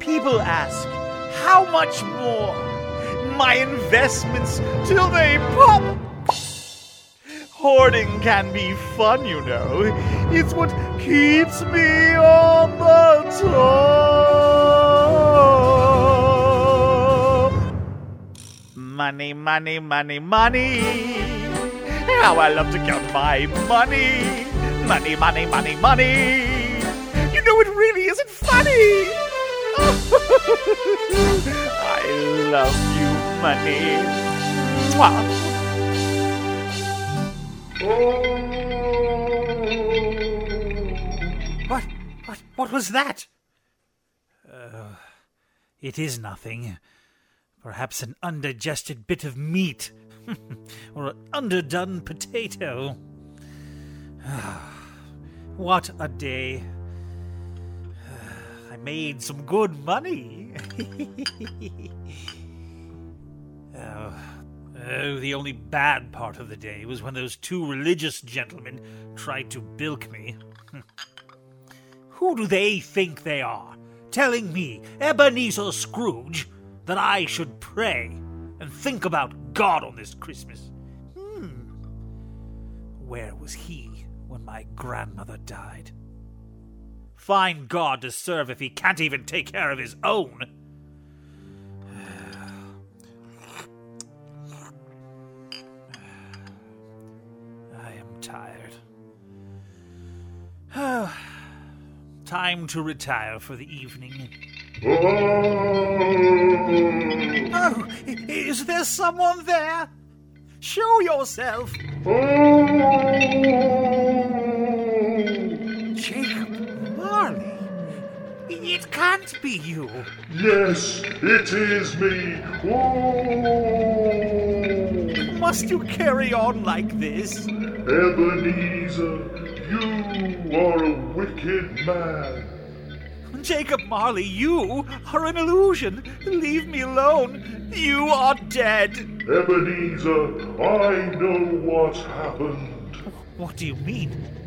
People ask, how much more? My investments till they pop. Hoarding can be fun, you know. It's what keeps me on the top. Money, money, money, money. How I love to count my money. Money, money, money, money. You know, it really isn't funny. I love you, money. Mwah. What? What? What was that? Uh, it is nothing. Perhaps an undigested bit of meat, or an underdone potato. what a day! Made some good money. oh, oh, the only bad part of the day was when those two religious gentlemen tried to bilk me. Who do they think they are, telling me, Ebenezer Scrooge, that I should pray and think about God on this Christmas? Hmm. Where was he when my grandmother died? Fine God to serve if he can't even take care of his own. I am tired. Time to retire for the evening. Oh, is there someone there? Show yourself. It can't be you. Yes, it is me. Oh, Must you carry on like this? Ebenezer, you are a wicked man. Jacob Marley, you are an illusion. Leave me alone. You are dead. Ebenezer, I know what's happened. What do you mean?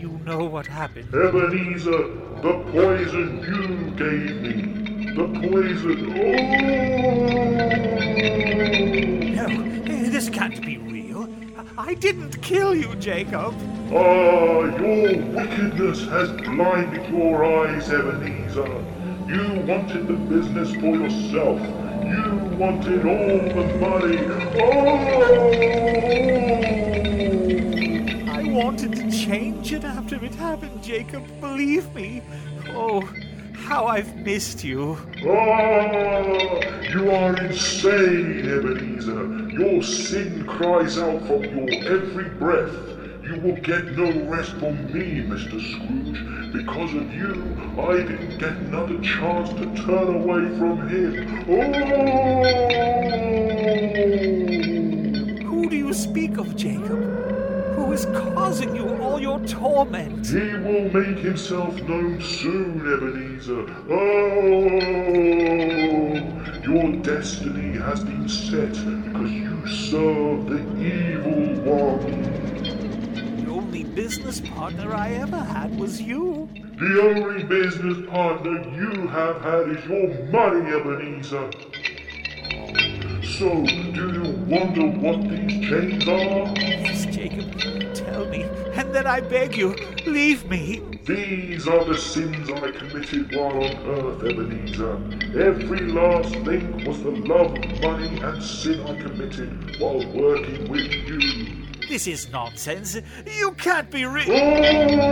You know what happened. Ebenezer, the poison you gave me. The poison. Oh! No, this can't be real. I didn't kill you, Jacob. Ah, your wickedness has blinded your eyes, Ebenezer. You wanted the business for yourself. You wanted all the money. Oh! I wanted to change it after it happened, Jacob. Believe me. Oh, how I've missed you. Ah, you are insane, Ebenezer. Your sin cries out from your every breath. You will get no rest from me, Mr. Scrooge. Because of you, I didn't get another chance to turn away from him. Oh! Who do you speak of, Jacob? Who is causing you all your torment? He will make himself known soon, Ebenezer. Oh! Your destiny has been set because you serve the evil one. The only business partner I ever had was you. The only business partner you have had is your money, Ebenezer. So, do you wonder what these chains are? Then I beg you, leave me. These are the sins I committed while on earth, Ebenezer. Every last link was the love of money and sin I committed while working with you. This is nonsense. You can't be real. Oh!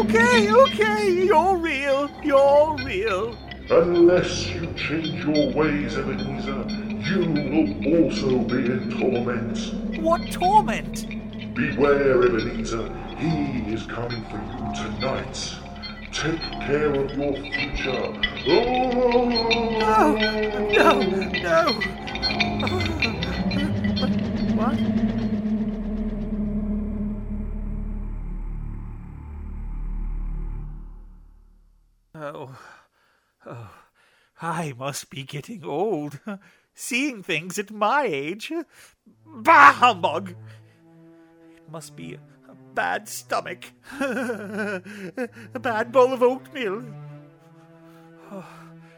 Okay, okay, you're real. You're real. Unless you change your ways, Ebenezer, you will also be in torment. What torment? Beware, Ebenezer. He is coming for you tonight. Take care of your future. Oh! No, no, no. What? Oh, oh, I must be getting old. Seeing things at my age. Bah, humbug! It must be a bad stomach. a bad bowl of oatmeal. Oh,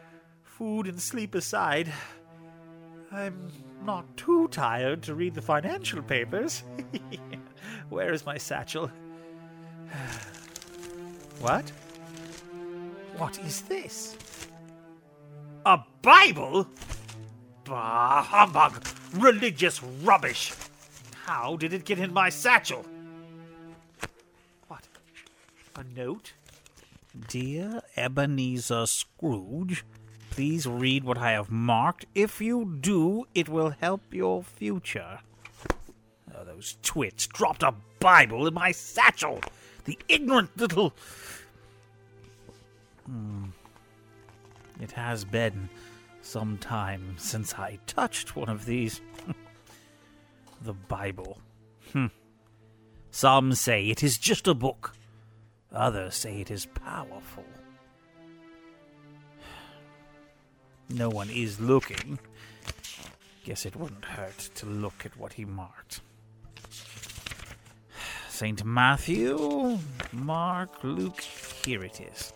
food and sleep aside, I'm not too tired to read the financial papers. Where is my satchel? what? What is this? A Bible? Bah, humbug! Religious rubbish! How did it get in my satchel? What? A note? Dear Ebenezer Scrooge, please read what I have marked. If you do, it will help your future. Oh, those twits dropped a Bible in my satchel! The ignorant little. Hmm. It has been some time since I touched one of these. the Bible. Hmm. Some say it is just a book. Others say it is powerful. No one is looking. Guess it wouldn't hurt to look at what he marked. St. Matthew, Mark, Luke, here it is.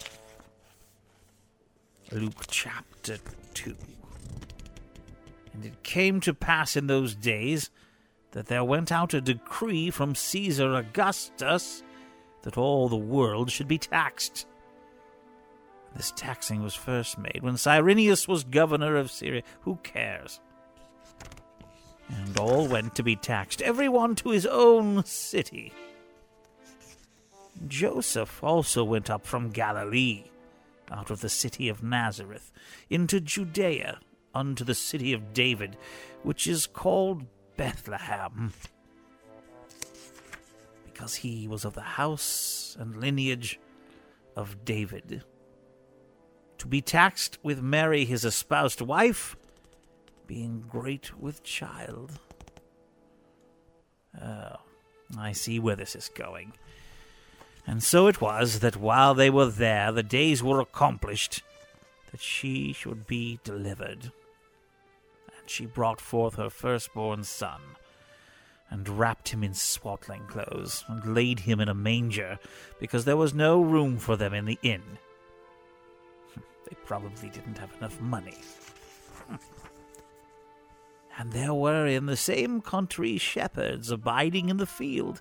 Luke chapter 2. And it came to pass in those days that there went out a decree from Caesar Augustus that all the world should be taxed. This taxing was first made when Cyrenius was governor of Syria. Who cares? And all went to be taxed, every one to his own city. Joseph also went up from Galilee, out of the city of Nazareth, into Judea, unto the city of David, which is called Bethlehem because he was of the house and lineage of David. To be taxed with Mary, his espoused wife, being great with child. Oh, I see where this is going. And so it was that while they were there, the days were accomplished that she should be delivered. And she brought forth her firstborn son and wrapped him in swaddling clothes, and laid him in a manger, because there was no room for them in the inn. They probably didn't have enough money. And there were in the same country shepherds abiding in the field,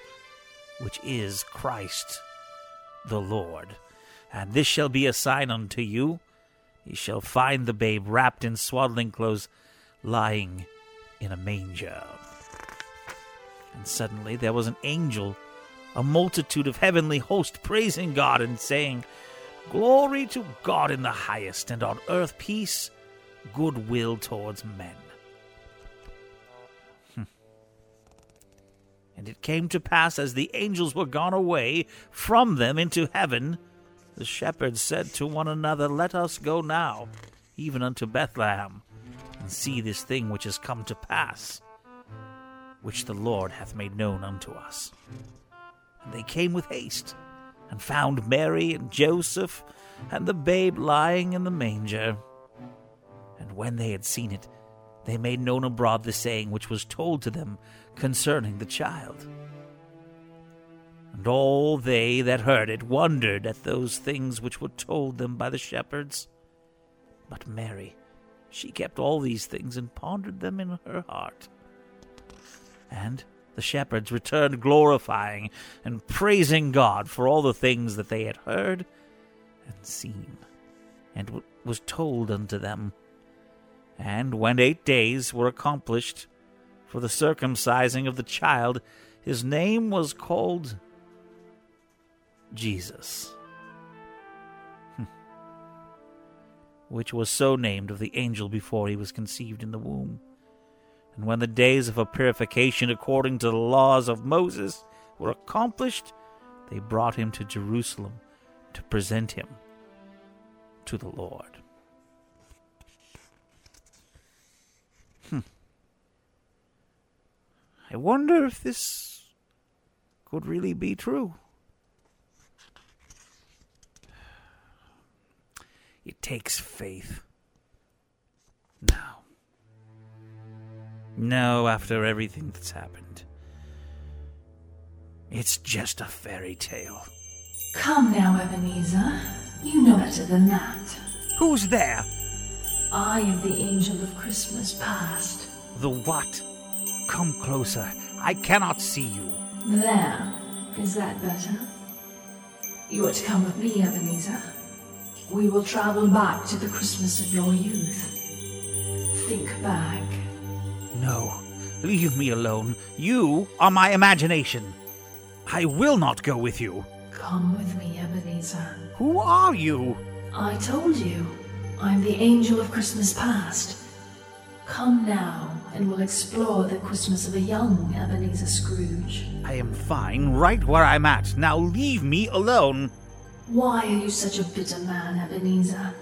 which is Christ the Lord. And this shall be a sign unto you. Ye shall find the babe wrapped in swaddling clothes, lying in a manger. And suddenly there was an angel, a multitude of heavenly hosts praising God and saying, Glory to God in the highest, and on earth peace, goodwill towards men. And it came to pass as the angels were gone away from them into heaven, the shepherds said to one another, Let us go now, even unto Bethlehem, and see this thing which has come to pass which the Lord hath made known unto us. And they came with haste, and found Mary and Joseph, and the babe lying in the manger. And when they had seen it, they made known abroad the saying which was told to them concerning the child. And all they that heard it wondered at those things which were told them by the shepherds. But Mary, she kept all these things and pondered them in her heart. And the shepherds returned glorifying and praising God for all the things that they had heard and seen, and was told unto them. And when eight days were accomplished for the circumcising of the child, his name was called Jesus, hmm. which was so named of the angel before he was conceived in the womb. And when the days of a purification according to the laws of Moses were accomplished, they brought him to Jerusalem to present him to the Lord. I wonder if this could really be true. It takes faith. No. No, after everything that's happened. It's just a fairy tale. Come now, Ebenezer. You know better than that. Who's there? I am the angel of Christmas past. The what? Come closer. I cannot see you. There. Is that better? You are to come with me, Ebenezer. We will travel back to the Christmas of your youth. Think back. No. Leave me alone. You are my imagination. I will not go with you. Come with me, Ebenezer. Who are you? I told you. I'm the angel of Christmas past. Come now, and we'll explore the Christmas of a young Ebenezer Scrooge. I am fine right where I'm at. Now leave me alone. Why are you such a bitter man, Ebenezer?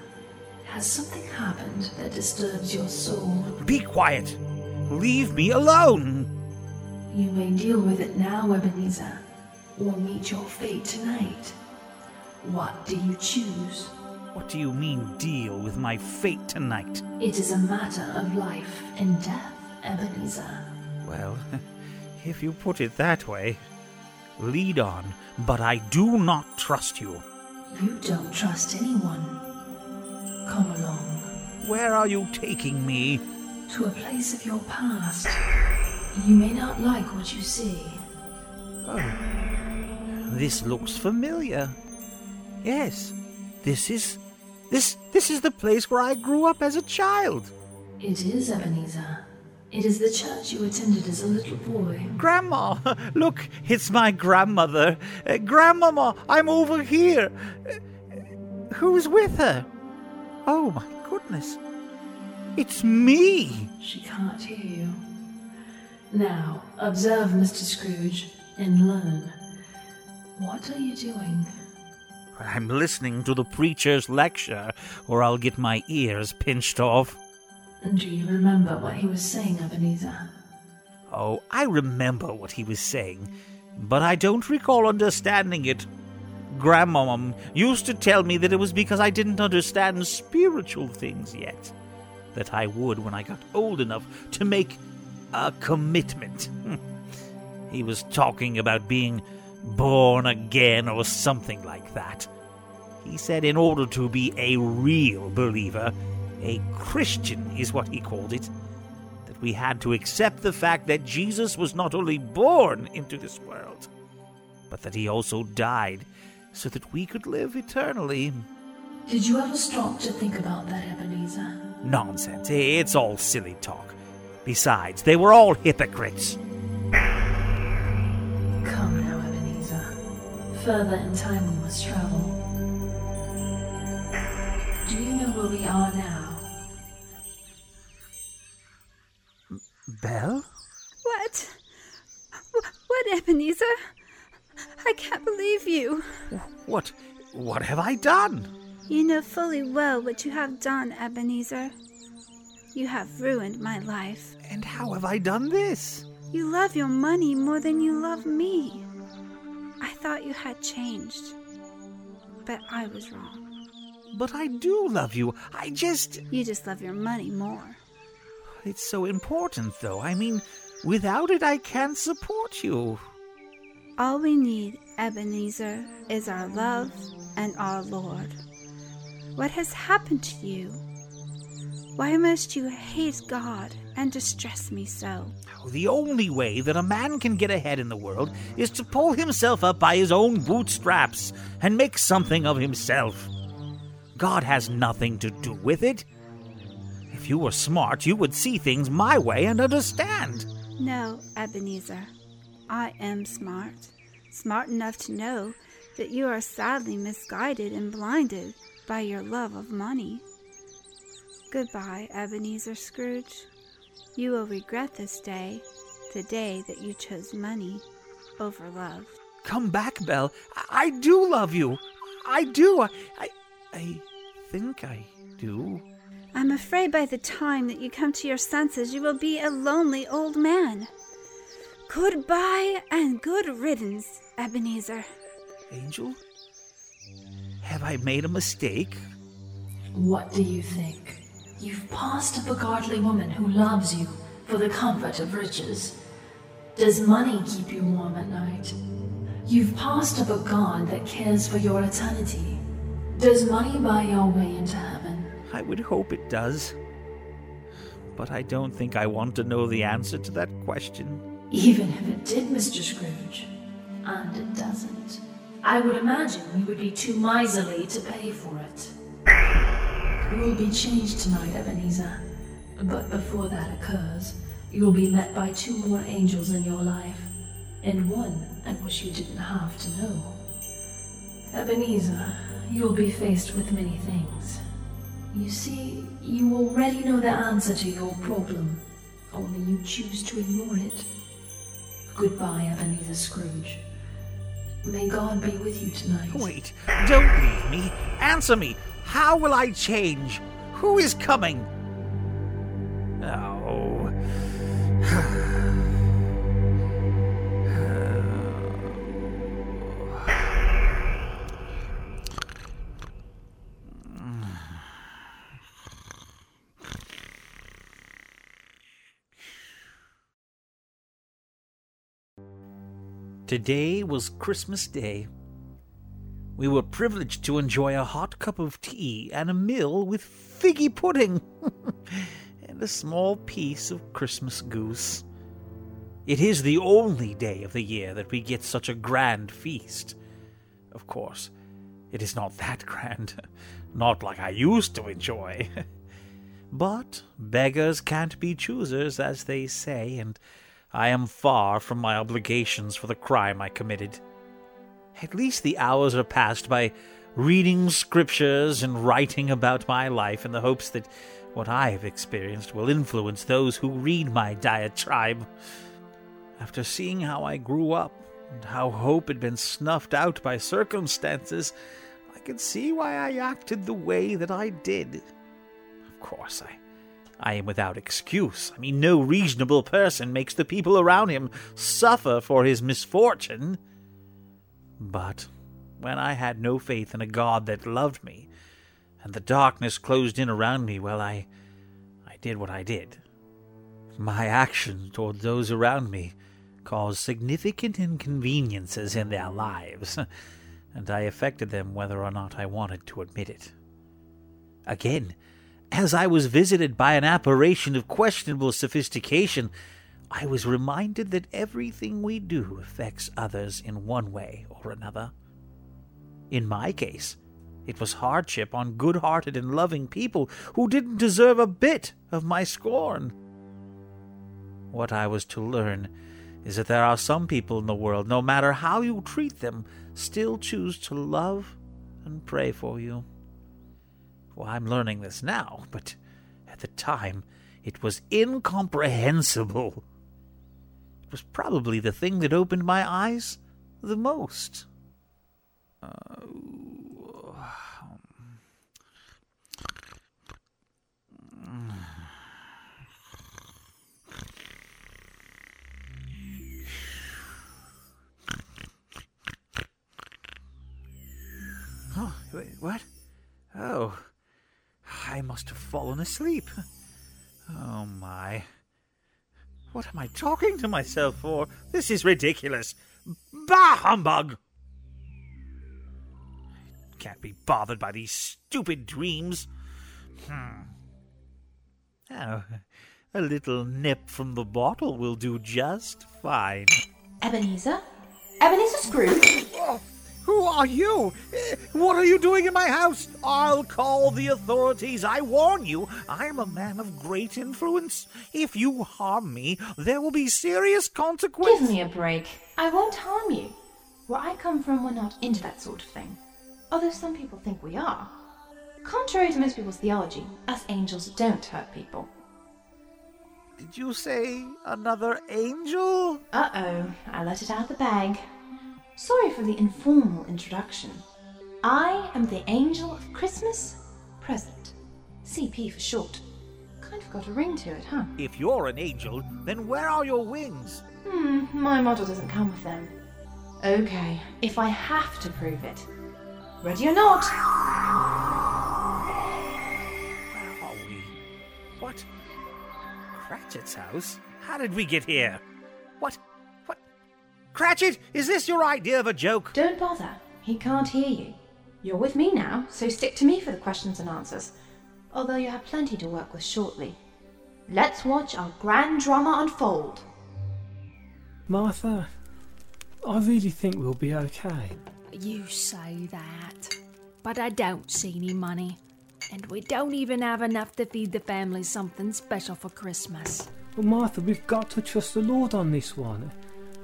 Has something happened that disturbs your soul? Be quiet. Leave me alone. You may deal with it now, Ebenezer, or meet your fate tonight. What do you choose? What do you mean, deal with my fate tonight? It is a matter of life and death, Ebenezer. Well, if you put it that way, lead on, but I do not trust you. You don't trust anyone. Come along. Where are you taking me? To a place of your past. You may not like what you see. Oh. This looks familiar. Yes. This is this this is the place where I grew up as a child. It is, Ebenezer. It is the church you attended as a little boy. Grandma, look, it's my grandmother. Uh, Grandmama, I'm over here. Uh, who's with her? Oh my goodness. It's me. She can't hear you. Now, observe Mr. Scrooge and learn. What are you doing? I'm listening to the preacher's lecture, or I'll get my ears pinched off. Do you remember what he was saying, Ebenezer? Oh, I remember what he was saying, but I don't recall understanding it. Grandmom used to tell me that it was because I didn't understand spiritual things yet. That I would when I got old enough to make a commitment. he was talking about being born again or something like that. He said in order to be a real believer, a Christian is what he called it, that we had to accept the fact that Jesus was not only born into this world, but that he also died so that we could live eternally. Did you ever stop to think about that, Ebenezer? Nonsense. It's all silly talk. Besides, they were all hypocrites. Come now, Ebenezer. Further in time we must travel. Do you know where we are now? Belle? What? What, Ebenezer? I can't believe you. What? What have I done? You know fully well what you have done, Ebenezer. You have ruined my life. And how have I done this? You love your money more than you love me. I thought you had changed, but I was wrong. But I do love you. I just. You just love your money more. It's so important, though. I mean, without it, I can't support you. All we need, Ebenezer, is our love and our Lord. What has happened to you? Why must you hate God and distress me so? The only way that a man can get ahead in the world is to pull himself up by his own bootstraps and make something of himself. God has nothing to do with it. If you were smart, you would see things my way and understand. No, Ebenezer. I am smart. Smart enough to know that you are sadly misguided and blinded by your love of money. Goodbye, Ebenezer Scrooge. You will regret this day, the day that you chose money over love. Come back, Belle. I, I do love you. I do. I, I, I think I do. I'm afraid by the time that you come to your senses, you will be a lonely old man. Goodbye and good riddance, Ebenezer. Angel? Have I made a mistake? What do you think? You've passed up a godly woman who loves you for the comfort of riches. Does money keep you warm at night? You've passed up a God that cares for your eternity. Does money buy your way into heaven? I would hope it does. But I don't think I want to know the answer to that question. Even if it did, Mr. Scrooge. And it doesn't. I would imagine we would be too miserly to pay for it. You will be changed tonight, Ebenezer. But before that occurs, you will be met by two more angels in your life, and one at which you didn't have to know. Ebenezer, you will be faced with many things. You see, you already know the answer to your problem, only you choose to ignore it. Goodbye, Ebenezer Scrooge. May God be with you tonight. Wait, don't leave me. Answer me. How will I change? Who is coming? Oh. Today was Christmas Day. We were privileged to enjoy a hot cup of tea and a meal with figgy pudding and a small piece of Christmas goose. It is the only day of the year that we get such a grand feast. Of course, it is not that grand, not like I used to enjoy. but beggars can't be choosers, as they say, and I am far from my obligations for the crime I committed. At least the hours are passed by reading scriptures and writing about my life in the hopes that what I have experienced will influence those who read my diatribe. After seeing how I grew up and how hope had been snuffed out by circumstances, I could see why I acted the way that I did. Of course, I I am without excuse. I mean, no reasonable person makes the people around him suffer for his misfortune. But when I had no faith in a God that loved me, and the darkness closed in around me, well, I, I did what I did. My actions toward those around me caused significant inconveniences in their lives, and I affected them whether or not I wanted to admit it. Again, as I was visited by an apparition of questionable sophistication, I was reminded that everything we do affects others in one way or another. In my case, it was hardship on good hearted and loving people who didn't deserve a bit of my scorn. What I was to learn is that there are some people in the world, no matter how you treat them, still choose to love and pray for you. Well, I'm learning this now, but at the time it was incomprehensible. It was probably the thing that opened my eyes the most. Uh, oh, wait, what? Oh, I must have fallen asleep. Oh my. What am I talking to myself for? This is ridiculous. Bah humbug! Can't be bothered by these stupid dreams. Hmm. Oh, a little nip from the bottle will do just fine. Ebenezer? Ebenezer Scrooge? Who are you? Eh, What are you doing in my house? I'll call the authorities. I warn you, I'm a man of great influence. If you harm me, there will be serious consequences. Give me a break. I won't harm you. Where I come from, we're not into that sort of thing. Although some people think we are. Contrary to most people's theology, us angels don't hurt people. Did you say another angel? Uh oh, I let it out of the bag. Sorry for the informal introduction. I am the Angel of Christmas Present. CP for short. Kind of got a ring to it, huh? If you're an angel, then where are your wings? Hmm, my model doesn't come with them. Okay, if I have to prove it. Ready or not? Where are we? What? Cratchit's house? How did we get here? What? What? Cratchit, is this your idea of a joke? Don't bother. He can't hear you. You're with me now, so stick to me for the questions and answers. Although you have plenty to work with shortly. Let's watch our grand drama unfold. Martha, I really think we'll be okay. You say that, but I don't see any money. And we don't even have enough to feed the family something special for Christmas. But Martha, we've got to trust the Lord on this one.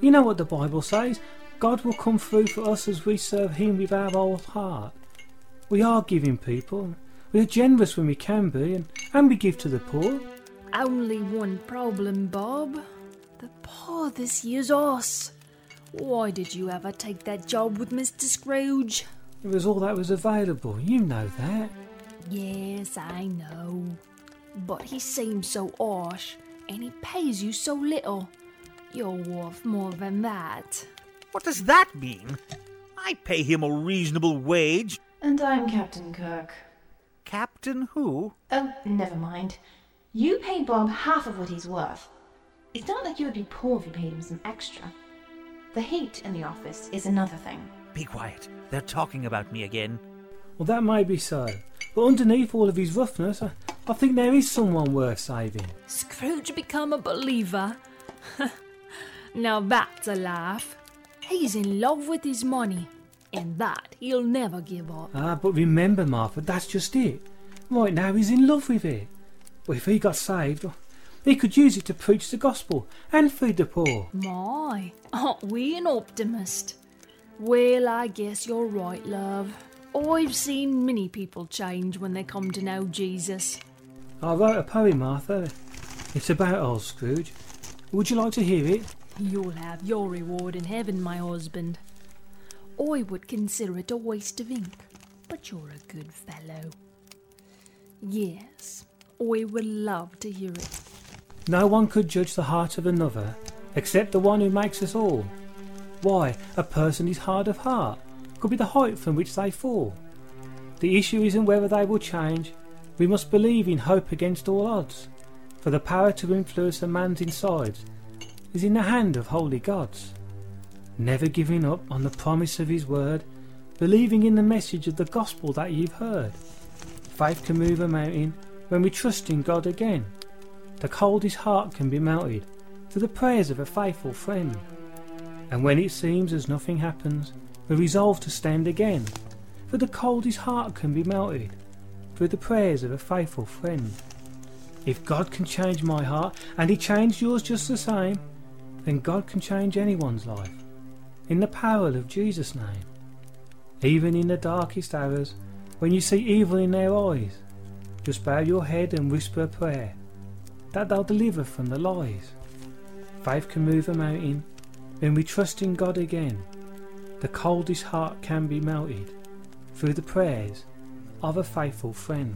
You know what the Bible says God will come through for us as we serve Him with our whole heart. We are giving people. We are generous when we can be, and, and we give to the poor. Only one problem, Bob. The poor this year's us. Why did you ever take that job with Mr. Scrooge? It was all that was available. You know that. Yes, I know. But he seems so harsh, and he pays you so little. You're worth more than that. What does that mean? I pay him a reasonable wage. And I'm Captain Kirk. Captain who? Oh, never mind. You pay Bob half of what he's worth. It's not like you would be poor if you paid him some extra. The heat in the office is another thing. Be quiet. They're talking about me again. Well, that may be so. But underneath all of his roughness, I, I think there is someone worth saving. Scrooge become a believer? now that's a laugh. He's in love with his money, and that he'll never give up. Ah, but remember, Martha, that's just it. Right now he's in love with it. But if he got saved, he could use it to preach the gospel and feed the poor. My, aren't we an optimist? Well, I guess you're right, love. I've seen many people change when they come to know Jesus. I wrote a poem, Martha. It's about old Scrooge. Would you like to hear it? You'll have your reward in heaven, my husband. I would consider it a waste of ink, but you're a good fellow. Yes, I would love to hear it. No one could judge the heart of another except the one who makes us all. Why, a person is hard of heart could be the height from which they fall. The issue isn't whether they will change. We must believe in hope against all odds, for the power to influence a man's insides is in the hand of holy gods. Never giving up on the promise of his word, believing in the message of the gospel that you've heard. Faith can move a mountain when we trust in God again. The coldest heart can be melted through the prayers of a faithful friend. And when it seems as nothing happens, we resolve to stand again. For the coldest heart can be melted through the prayers of a faithful friend. If God can change my heart, and He changed yours just the same, then God can change anyone's life. In the power of Jesus' name. Even in the darkest hours, when you see evil in their eyes, just bow your head and whisper a prayer that they'll deliver from the lies. Faith can move a mountain when we trust in God again. The coldest heart can be melted through the prayers of a faithful friend.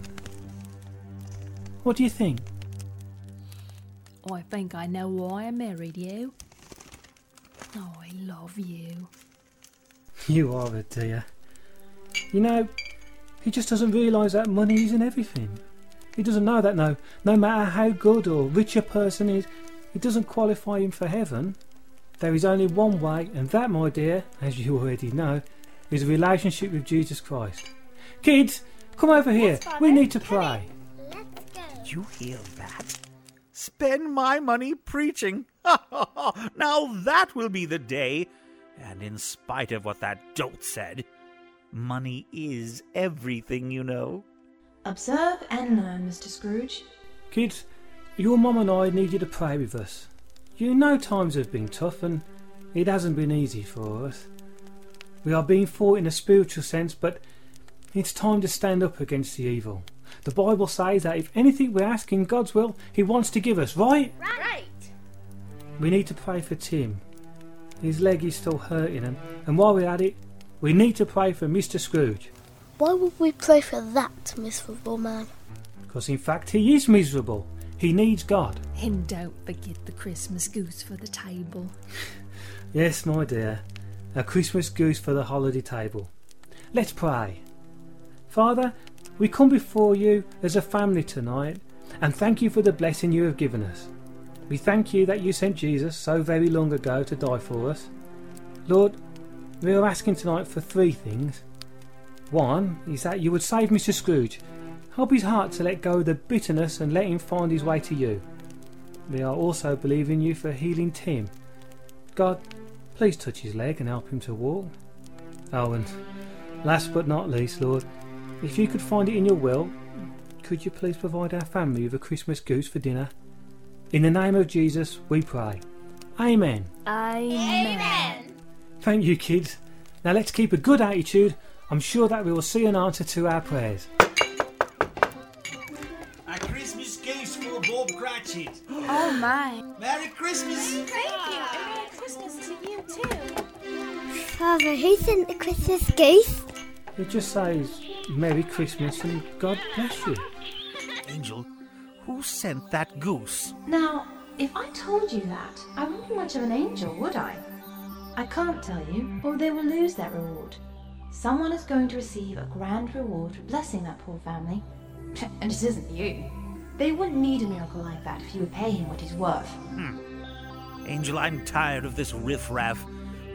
What do you think? Oh, I think I know why I married you. Oh, I love you. You are a dear. You know, he just doesn't realise that money isn't everything. He doesn't know that no, no matter how good or rich a person is, it doesn't qualify him for heaven. There is only one way, and that, my dear, as you already know, is a relationship with Jesus Christ. Kids, come over here. we need to pray. Did you hear that? Spend my money preaching. now that will be the day. And in spite of what that dolt said, money is everything, you know. Observe and learn, Mr. Scrooge. Kids, your mum and I need you to pray with us. You know times have been tough and it hasn't been easy for us. We are being fought in a spiritual sense, but it's time to stand up against the evil. The Bible says that if anything we ask in God's will, He wants to give us, right? Right. We need to pray for Tim. His leg is still hurting, and, and while we're at it, we need to pray for Mr. Scrooge. Why would we pray for that miserable man? Because in fact, he is miserable. He needs God. And don't forget the Christmas goose for the table. Yes, my dear. A Christmas goose for the holiday table. Let's pray. Father, we come before you as a family tonight and thank you for the blessing you have given us. We thank you that you sent Jesus so very long ago to die for us. Lord, we are asking tonight for three things. One is that you would save Mr. Scrooge. Help his heart to let go of the bitterness and let him find his way to you. We are also believing you for healing Tim. God, please touch his leg and help him to walk. Oh, and last but not least, Lord, if you could find it in your will, could you please provide our family with a Christmas goose for dinner? In the name of Jesus, we pray. Amen. Amen. Thank you, kids. Now let's keep a good attitude. I'm sure that we will see an answer to our prayers. A Christmas goose for Bob Cratchit. Oh my. Merry Christmas. Thank you. And Merry Christmas to you too. Father, who sent the Christmas goose? It just says Merry Christmas and God bless you. Angel, who sent that goose? Now, if I told you that, I wouldn't be much of an angel, would I? I can't tell you, or they will lose that reward. Someone is going to receive a grand reward for blessing that poor family. And it isn't you. They wouldn't need a miracle like that if you would pay him what he's worth. Hmm. Angel, I'm tired of this riffraff.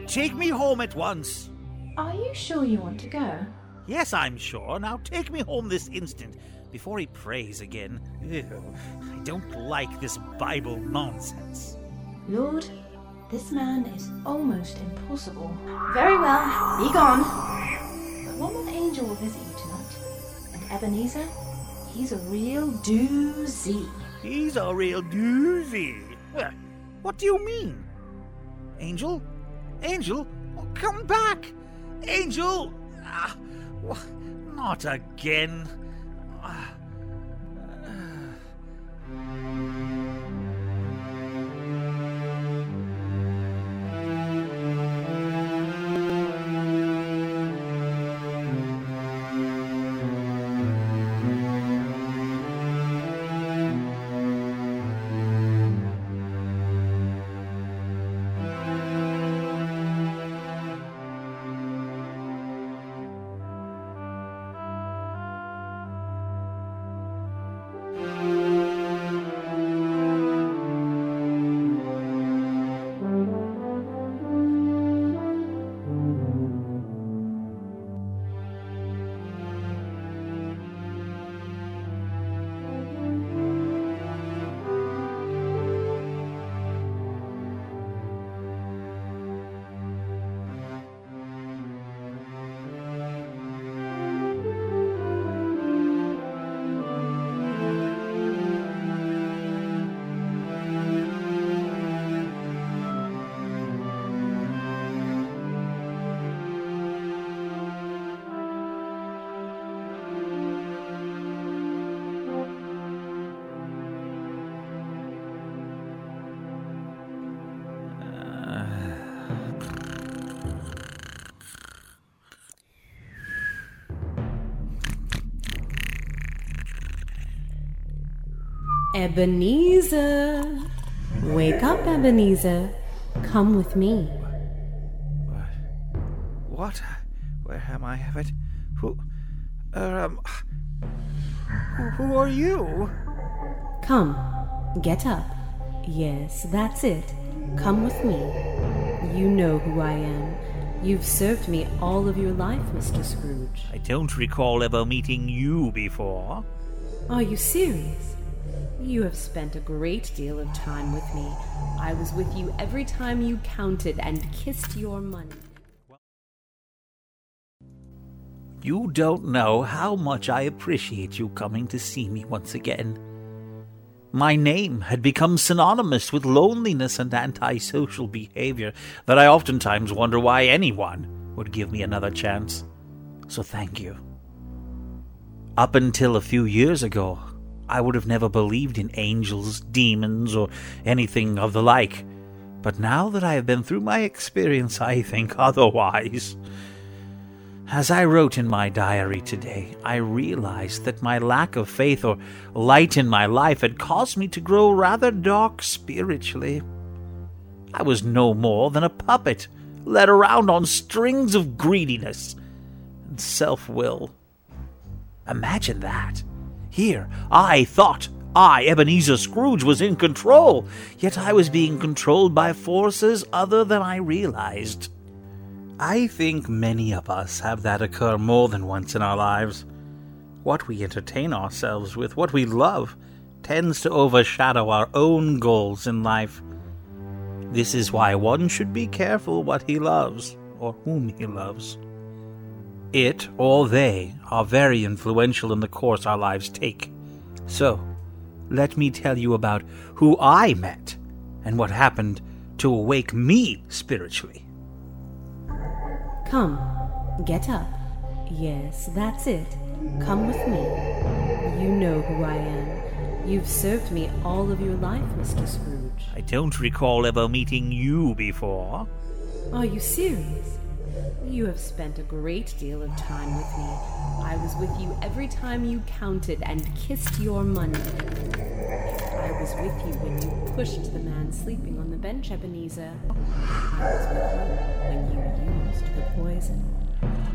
Take me home at once. Are you sure you want to go? Yes, I'm sure. Now take me home this instant before he prays again. Ew, I don't like this Bible nonsense. Lord, this man is almost impossible. Very well, be gone. But one more angel will visit you tonight. And Ebenezer, he's a real doozy. He's a real doozy. Well, what do you mean? Angel? Angel? Oh, come back! Angel! Ah, not again. Ah, Ebenezer! Wake up, Ebenezer. Come with me. What? Where am I? Have it? Who? Uh, um. Who, who are you? Come, get up. Yes, that's it. Come with me. You know who I am. You've served me all of your life, Mr. Scrooge. I don't recall ever meeting you before. Are you serious? You have spent a great deal of time with me. I was with you every time you counted and kissed your money. You don't know how much I appreciate you coming to see me once again. My name had become synonymous with loneliness and antisocial behavior that I oftentimes wonder why anyone would give me another chance. So thank you. Up until a few years ago, I would have never believed in angels, demons, or anything of the like. But now that I have been through my experience, I think otherwise. As I wrote in my diary today, I realized that my lack of faith or light in my life had caused me to grow rather dark spiritually. I was no more than a puppet, led around on strings of greediness and self will. Imagine that. Here, I thought I, Ebenezer Scrooge, was in control, yet I was being controlled by forces other than I realized. I think many of us have that occur more than once in our lives. What we entertain ourselves with, what we love, tends to overshadow our own goals in life. This is why one should be careful what he loves, or whom he loves. It or they are very influential in the course our lives take. So, let me tell you about who I met and what happened to awake me spiritually. Come, get up. Yes, that's it. Come with me. You know who I am. You've served me all of your life, Mr. Scrooge. I don't recall ever meeting you before. Are you serious? You have spent a great deal of time with me. I was with you every time you counted and kissed your money. I was with you when you pushed the man sleeping on the bench, Ebenezer. I was with you when you used the poison.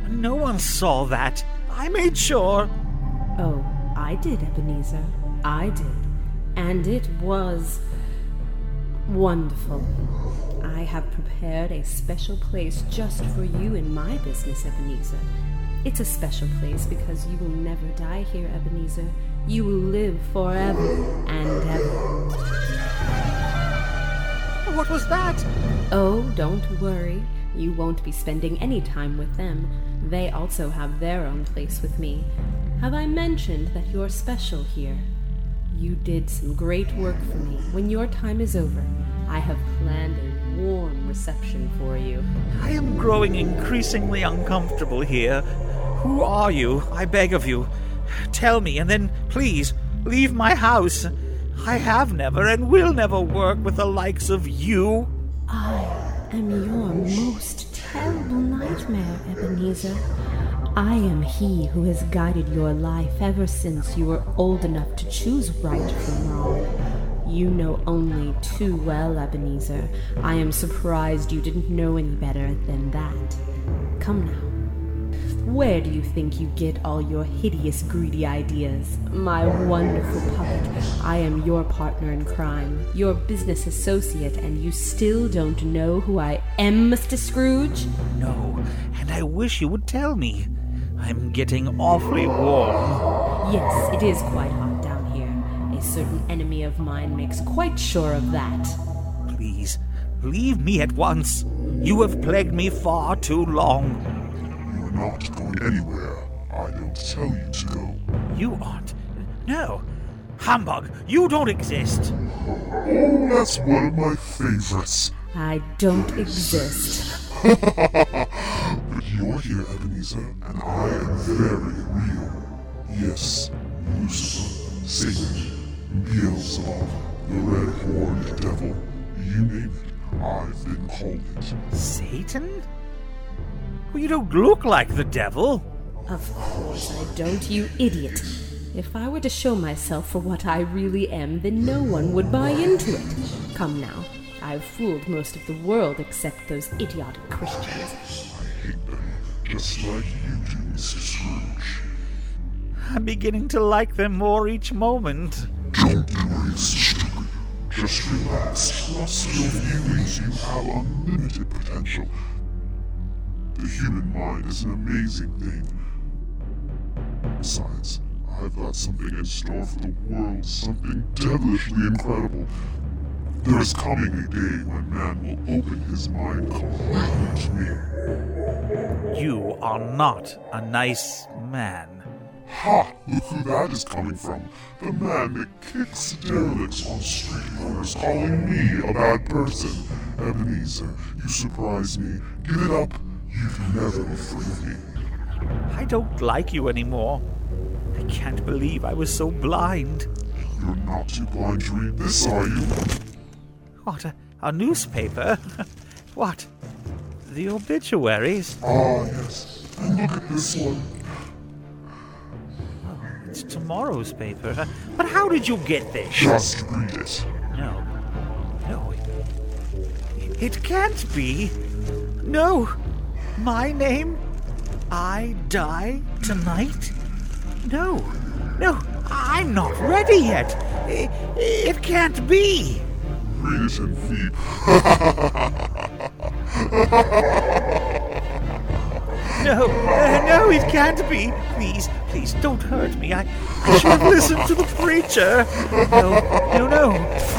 No one saw that. I made sure. Oh, I did, Ebenezer. I did. And it was wonderful. I have prepared a special place just for you in my business, Ebenezer. It's a special place because you will never die here, Ebenezer. You will live forever and ever. What was that? Oh, don't worry. You won't be spending any time with them. They also have their own place with me. Have I mentioned that you're special here? You did some great work for me. When your time is over, I have planned a warm reception for you. I am growing increasingly uncomfortable here. Who are you? I beg of you. Tell me, and then please leave my house. I have never and will never work with the likes of you. I am your most terrible nightmare, Ebenezer. I am he who has guided your life ever since you were old enough to choose right from wrong. You know only too well, Ebenezer. I am surprised you didn't know any better than that. Come now. Where do you think you get all your hideous, greedy ideas? My wonderful puppet, I am your partner in crime, your business associate, and you still don't know who I am, Mr. Scrooge? No, and I wish you would tell me. I'm getting awfully warm. Yes, it is quite hot. A certain enemy of mine makes quite sure of that. Please, leave me at once. You have plagued me far too long. You're not going anywhere. I don't tell you to go. You aren't. No. Humbug, you don't exist. Oh, that's one of my favorites. I don't exist. but you're here, Ebenezer, and I am very real. Yes, Lucifer, Satan, Beelzebub, the red-horned devil, you name it, I've been called it. Satan? Well, you don't look like the devil. Of course I don't, you idiot. If I were to show myself for what I really am, then no one would buy into it. Come now. I've fooled most of the world except those idiotic Christians. I hate them, just like you do, Mr. Scrooge. I'm beginning to like them more each moment. Don't do anything stupid. Just relax. Trust your feelings. You have unlimited potential. The human mind is an amazing thing. Besides, I've got something in store for the world, something devilishly incredible. There is coming a day when man will open his mind completely to me. You are not a nice man. Ha! Look who that is coming from. The man that kicks derelicts on street corners, calling me a bad person. Ebenezer, you surprise me. Give it up. You can never be free of me. I don't like you anymore. I can't believe I was so blind. You're not too blind to read this, are you? What, a, a newspaper? what? The obituaries? Ah, yes. And Look at this one. It's tomorrow's paper. But how did you get this? Just read it. No. No. It, it can't be. No. My name? I die tonight? No. No. I'm not ready yet. It, it can't be. Read it and feed. No, uh, no, it can't be. Please, please don't hurt me. I, I should have listened to the preacher. No, no, no.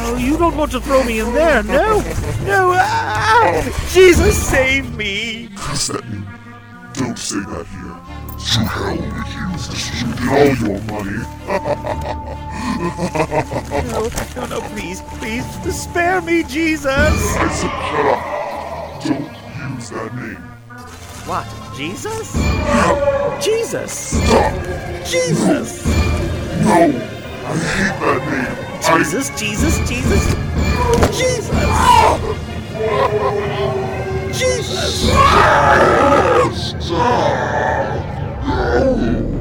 Oh, you don't want to throw me in there. No, no. Ah, Jesus, save me. Is that you? Don't say that here. To hell with you, Mr. Scrooge. Get all your money. No, no, no, please, please, spare me, Jesus. I said shut up. Don't use that name. What, Jesus? Jesus! Stop! Jesus! No! I hate that name. Jesus, Jesus, Jesus! Jesus! Jesus! Oh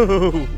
Oh.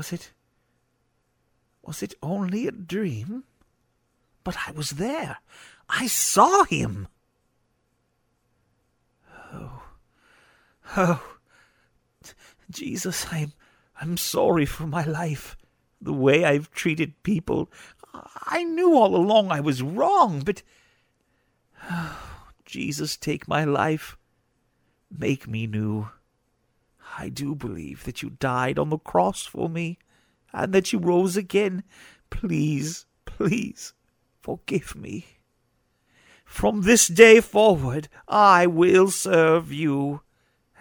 Was it. Was it only a dream? But I was there. I saw him. Oh. Oh. Jesus, I'm. I'm sorry for my life. The way I've treated people. I knew all along I was wrong, but. Oh, Jesus, take my life. Make me new. I do believe that you died on the cross for me, and that you rose again. Please, please, forgive me. From this day forward, I will serve you,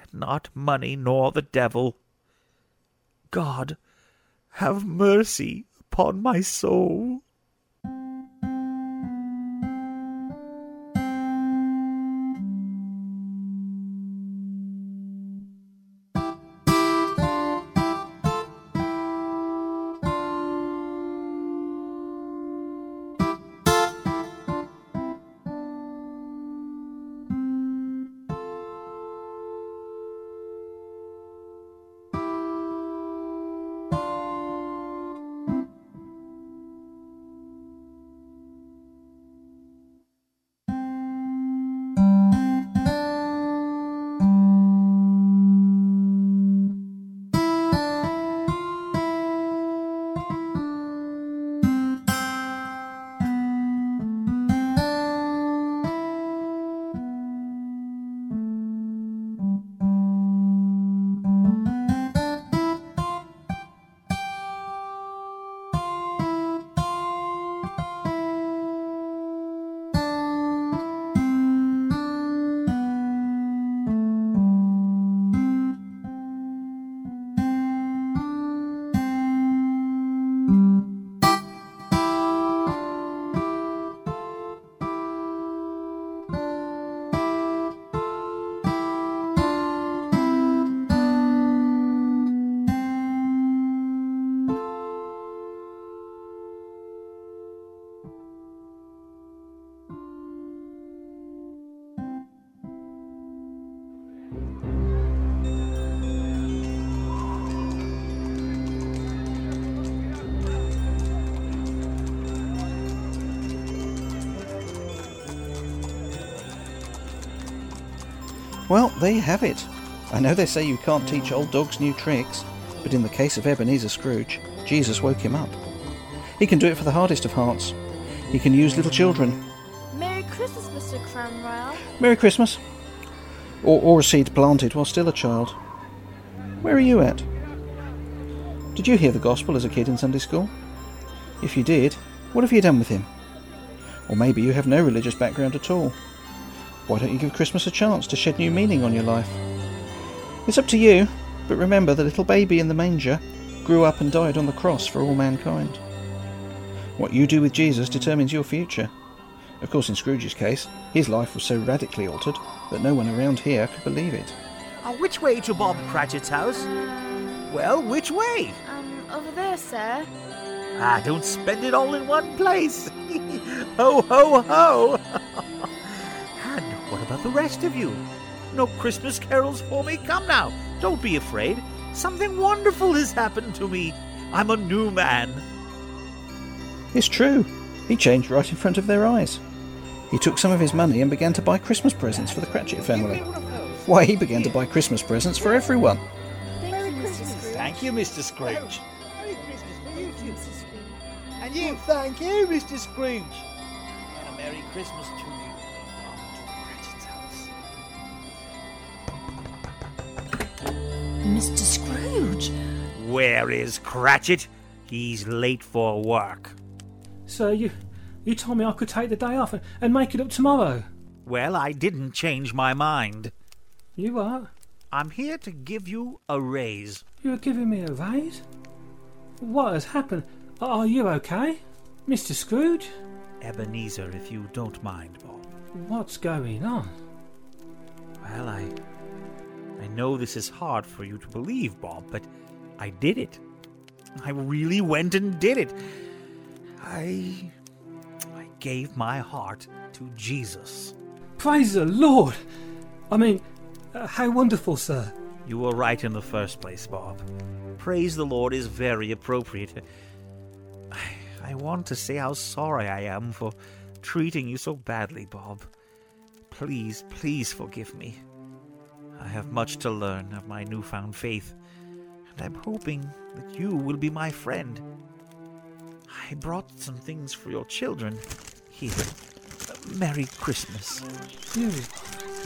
and not money nor the devil. God, have mercy upon my soul. Well, there you have it. I know they say you can't teach old dogs new tricks, but in the case of Ebenezer Scrooge, Jesus woke him up. He can do it for the hardest of hearts. He can use little children. Merry Christmas, Mr. Cromwell. Merry Christmas. Or, or a seed planted while still a child. Where are you at? Did you hear the gospel as a kid in Sunday school? If you did, what have you done with him? Or maybe you have no religious background at all. Why don't you give Christmas a chance to shed new meaning on your life? It's up to you, but remember the little baby in the manger grew up and died on the cross for all mankind. What you do with Jesus determines your future. Of course, in Scrooge's case, his life was so radically altered that no one around here could believe it. Uh, which way to Bob Cratchit's house? Well, which way? Um, over there, sir. Ah, don't spend it all in one place. ho, ho, ho! And what about the rest of you? No Christmas carols for me? Come now, don't be afraid. Something wonderful has happened to me. I'm a new man. It's true. He changed right in front of their eyes. He took some of his money and began to buy Christmas presents for the Cratchit family. Why, he began to buy Christmas presents for everyone. Merry Christmas. Thank you, Mr. Scrooge. Merry Christmas for you too, Mrs. Scrooge. And you, thank you, Mr. Scrooge. And a Merry Christmas to Mr. Scrooge. Where is Cratchit? He's late for work. So you, you told me I could take the day off and, and make it up tomorrow. Well, I didn't change my mind. You are? I'm here to give you a raise. You're giving me a raise? What has happened? Are you okay, Mr. Scrooge? Ebenezer, if you don't mind, Bob. What's going on? Well, I. I know this is hard for you to believe, Bob, but I did it. I really went and did it. I. I gave my heart to Jesus. Praise the Lord! I mean, uh, how wonderful, sir. You were right in the first place, Bob. Praise the Lord is very appropriate. I, I want to say how sorry I am for treating you so badly, Bob. Please, please forgive me. I have much to learn of my newfound faith, and I'm hoping that you will be my friend. I brought some things for your children. Here. Merry Christmas. You.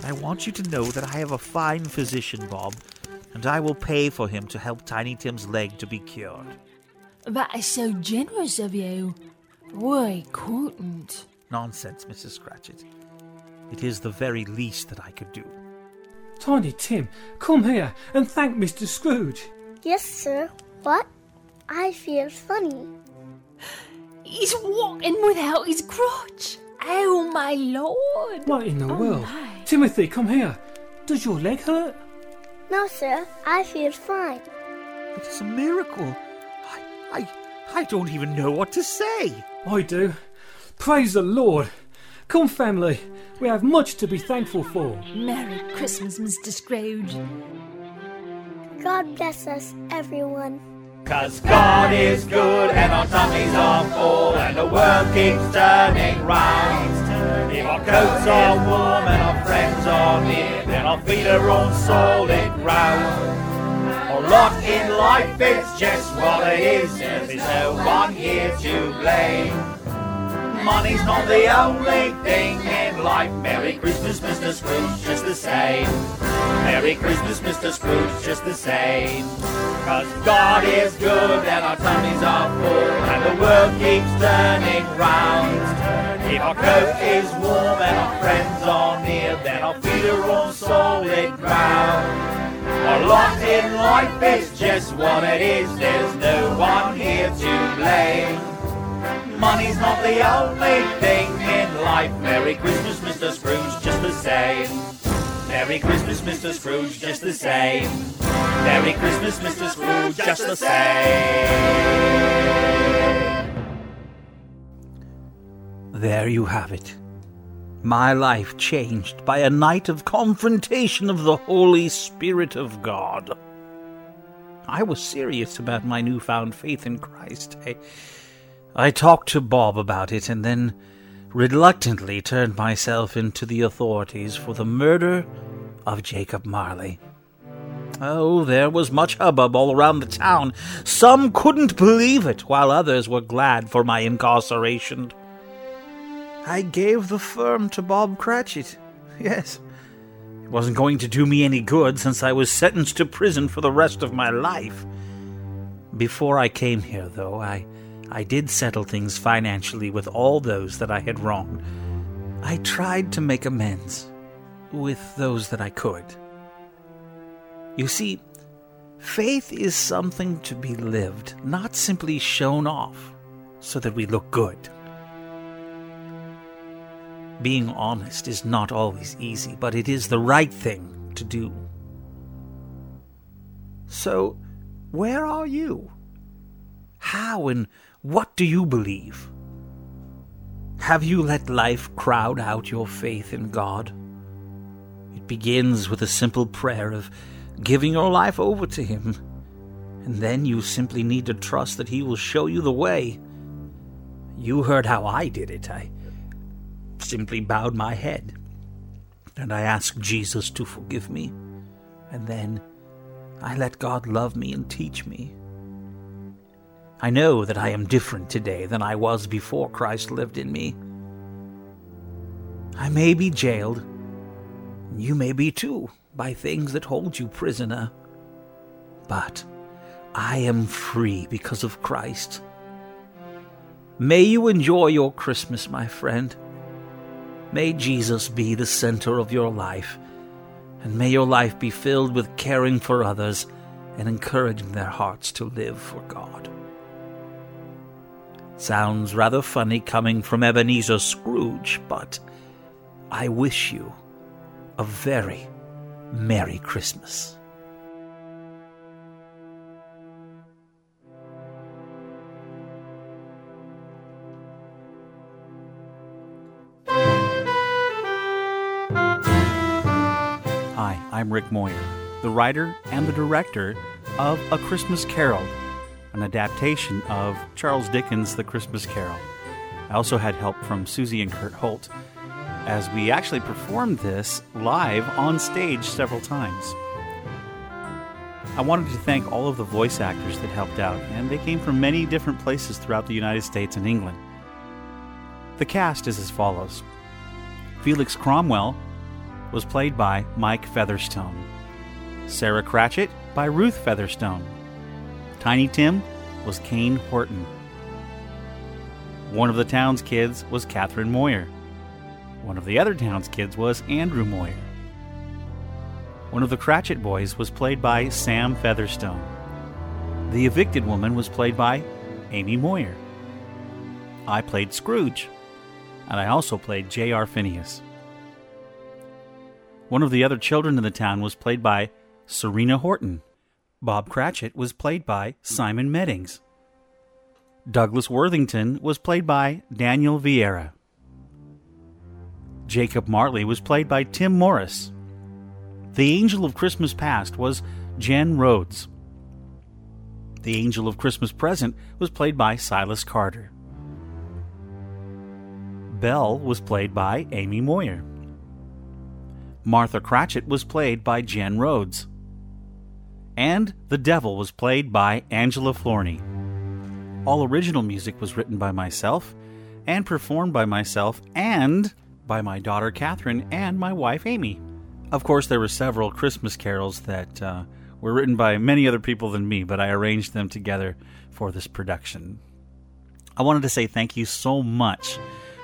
I want you to know that I have a fine physician, Bob, and I will pay for him to help Tiny Tim's leg to be cured. That is so generous of you. Why couldn't? Nonsense, Mrs. Cratchit. It is the very least that I could do. Tiny Tim, come here and thank Mr. Scrooge. Yes, sir. What? I feel funny. He's walking without his crutch. Oh, my lord. What in the Oh, world? my. Timothy, come here. Does your leg hurt? No, sir. I feel fine. It is a miracle. I, I, I don't even know what to say. I do. Praise the Lord. Come, family. We have much to be thankful for. Merry Christmas, Mr. Scrooge. God bless us, everyone. Cause God is good and our tummies are full and the world keeps turning round. If our coats are warm and our friends are near, then our feet are on solid ground. Our lot in life is just what it is, there's no one here to blame. Money's not the only thing in life. Merry Christmas, Mr. Scrooge, just the same. Merry Christmas, Mr. Scrooge, just the same. Cause God is good and our tummies are full and the world keeps turning round. If our coat is warm and our friends are near, then our feet are on solid ground. Our lot in life is just what it is, there's no one here to blame. Money's not the only thing in life. Merry Christmas, Mr. Scrooge, just the same. Merry Christmas, Mr. Scrooge, just the same. Merry Christmas, Mr. Scrooge, just the same. There you have it. My life changed by a night of confrontation of the Holy Spirit of God. I was serious about my newfound faith in Christ. I, I talked to Bob about it and then reluctantly turned myself into the authorities for the murder of Jacob Marley. Oh, there was much hubbub all around the town. Some couldn't believe it, while others were glad for my incarceration. I gave the firm to Bob Cratchit. Yes. It wasn't going to do me any good since I was sentenced to prison for the rest of my life. Before I came here, though, I, I did settle things financially with all those that I had wronged. I tried to make amends with those that I could. You see, faith is something to be lived, not simply shown off so that we look good. Being honest is not always easy, but it is the right thing to do. So, where are you? How and what do you believe? Have you let life crowd out your faith in God? It begins with a simple prayer of giving your life over to Him, and then you simply need to trust that He will show you the way. You heard how I did it. I simply bowed my head, and I asked Jesus to forgive me, and then I let God love me and teach me. I know that I am different today than I was before Christ lived in me. I may be jailed, you may be too, by things that hold you prisoner. But I am free because of Christ. May you enjoy your Christmas, my friend. May Jesus be the center of your life, and may your life be filled with caring for others and encouraging their hearts to live for God. Sounds rather funny coming from Ebenezer Scrooge, but I wish you a very Merry Christmas. Hi, I'm Rick Moyer, the writer and the director of A Christmas Carol, an adaptation of Charles Dickens' The Christmas Carol. I also had help from Susie and Kurt Holt as we actually performed this live on stage several times. I wanted to thank all of the voice actors that helped out, and they came from many different places throughout the United States and England. The cast is as follows Felix Cromwell was played by Mike Featherstone, Sarah Cratchit by Ruth Featherstone, Tiny Tim was Kane Horton. One of the town's kids was Catherine Moyer. One of the other town's kids was Andrew Moyer. One of the Cratchit boys was played by Sam Featherstone. The evicted woman was played by Amy Moyer. I played Scrooge, and I also played J.R. Phineas. One of the other children in the town was played by Serena Horton. Bob Cratchit was played by Simon Meddings. Douglas Worthington was played by Daniel Vieira. Jacob Marley was played by Tim Morris. The Angel of Christmas Past was Jen Rhodes. The Angel of Christmas Present was played by Silas Carter. Belle was played by Amy Moyer. Martha Cratchit was played by Jen Rhodes. And the Devil was played by Angela Florney. All original music was written by myself and performed by myself and by my daughter Catherine and my wife Amy. Of course, there were several Christmas carols that uh, were written by many other people than me, but I arranged them together for this production. I wanted to say thank you so much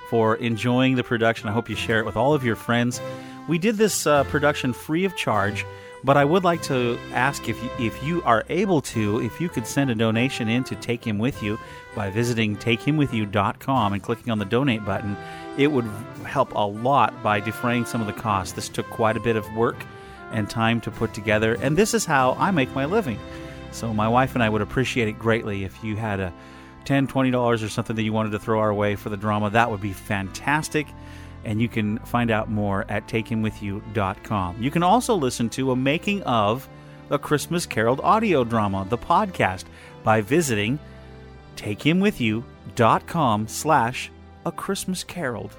for enjoying the production. I hope you share it with all of your friends. We did this uh, production free of charge, but I would like to ask if you, if you are able to, if you could send a donation in to Take Him With You by visiting takehimwithyou.com and clicking on the donate button. It would help a lot by defraying some of the costs. This took quite a bit of work and time to put together, and this is how I make my living. So my wife and I would appreciate it greatly if you had a 10 $20 or something that you wanted to throw our way for the drama. That would be fantastic and you can find out more at takehimwithyou.com. You can also listen to a making of a Christmas Carol audio drama, the podcast, by visiting takehimwithyou.com slash a Christmas Carol.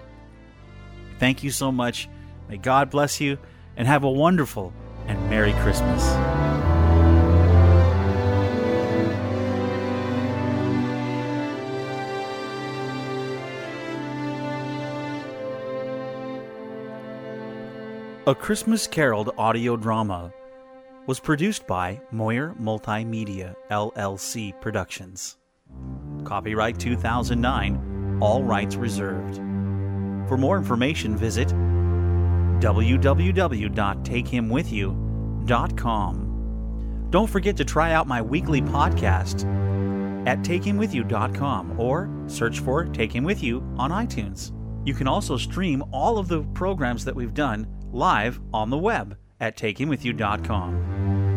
Thank you so much. May God bless you, and have a wonderful and Merry Christmas. A Christmas Caroled audio drama was produced by Moyer Multimedia LLC Productions. Copyright 2009, all rights reserved. For more information, visit www.takehimwithyou.com. Don't forget to try out my weekly podcast at takehimwithyou.com or search for Take Him With You on iTunes. You can also stream all of the programs that we've done live on the web at takehimwithyou.com.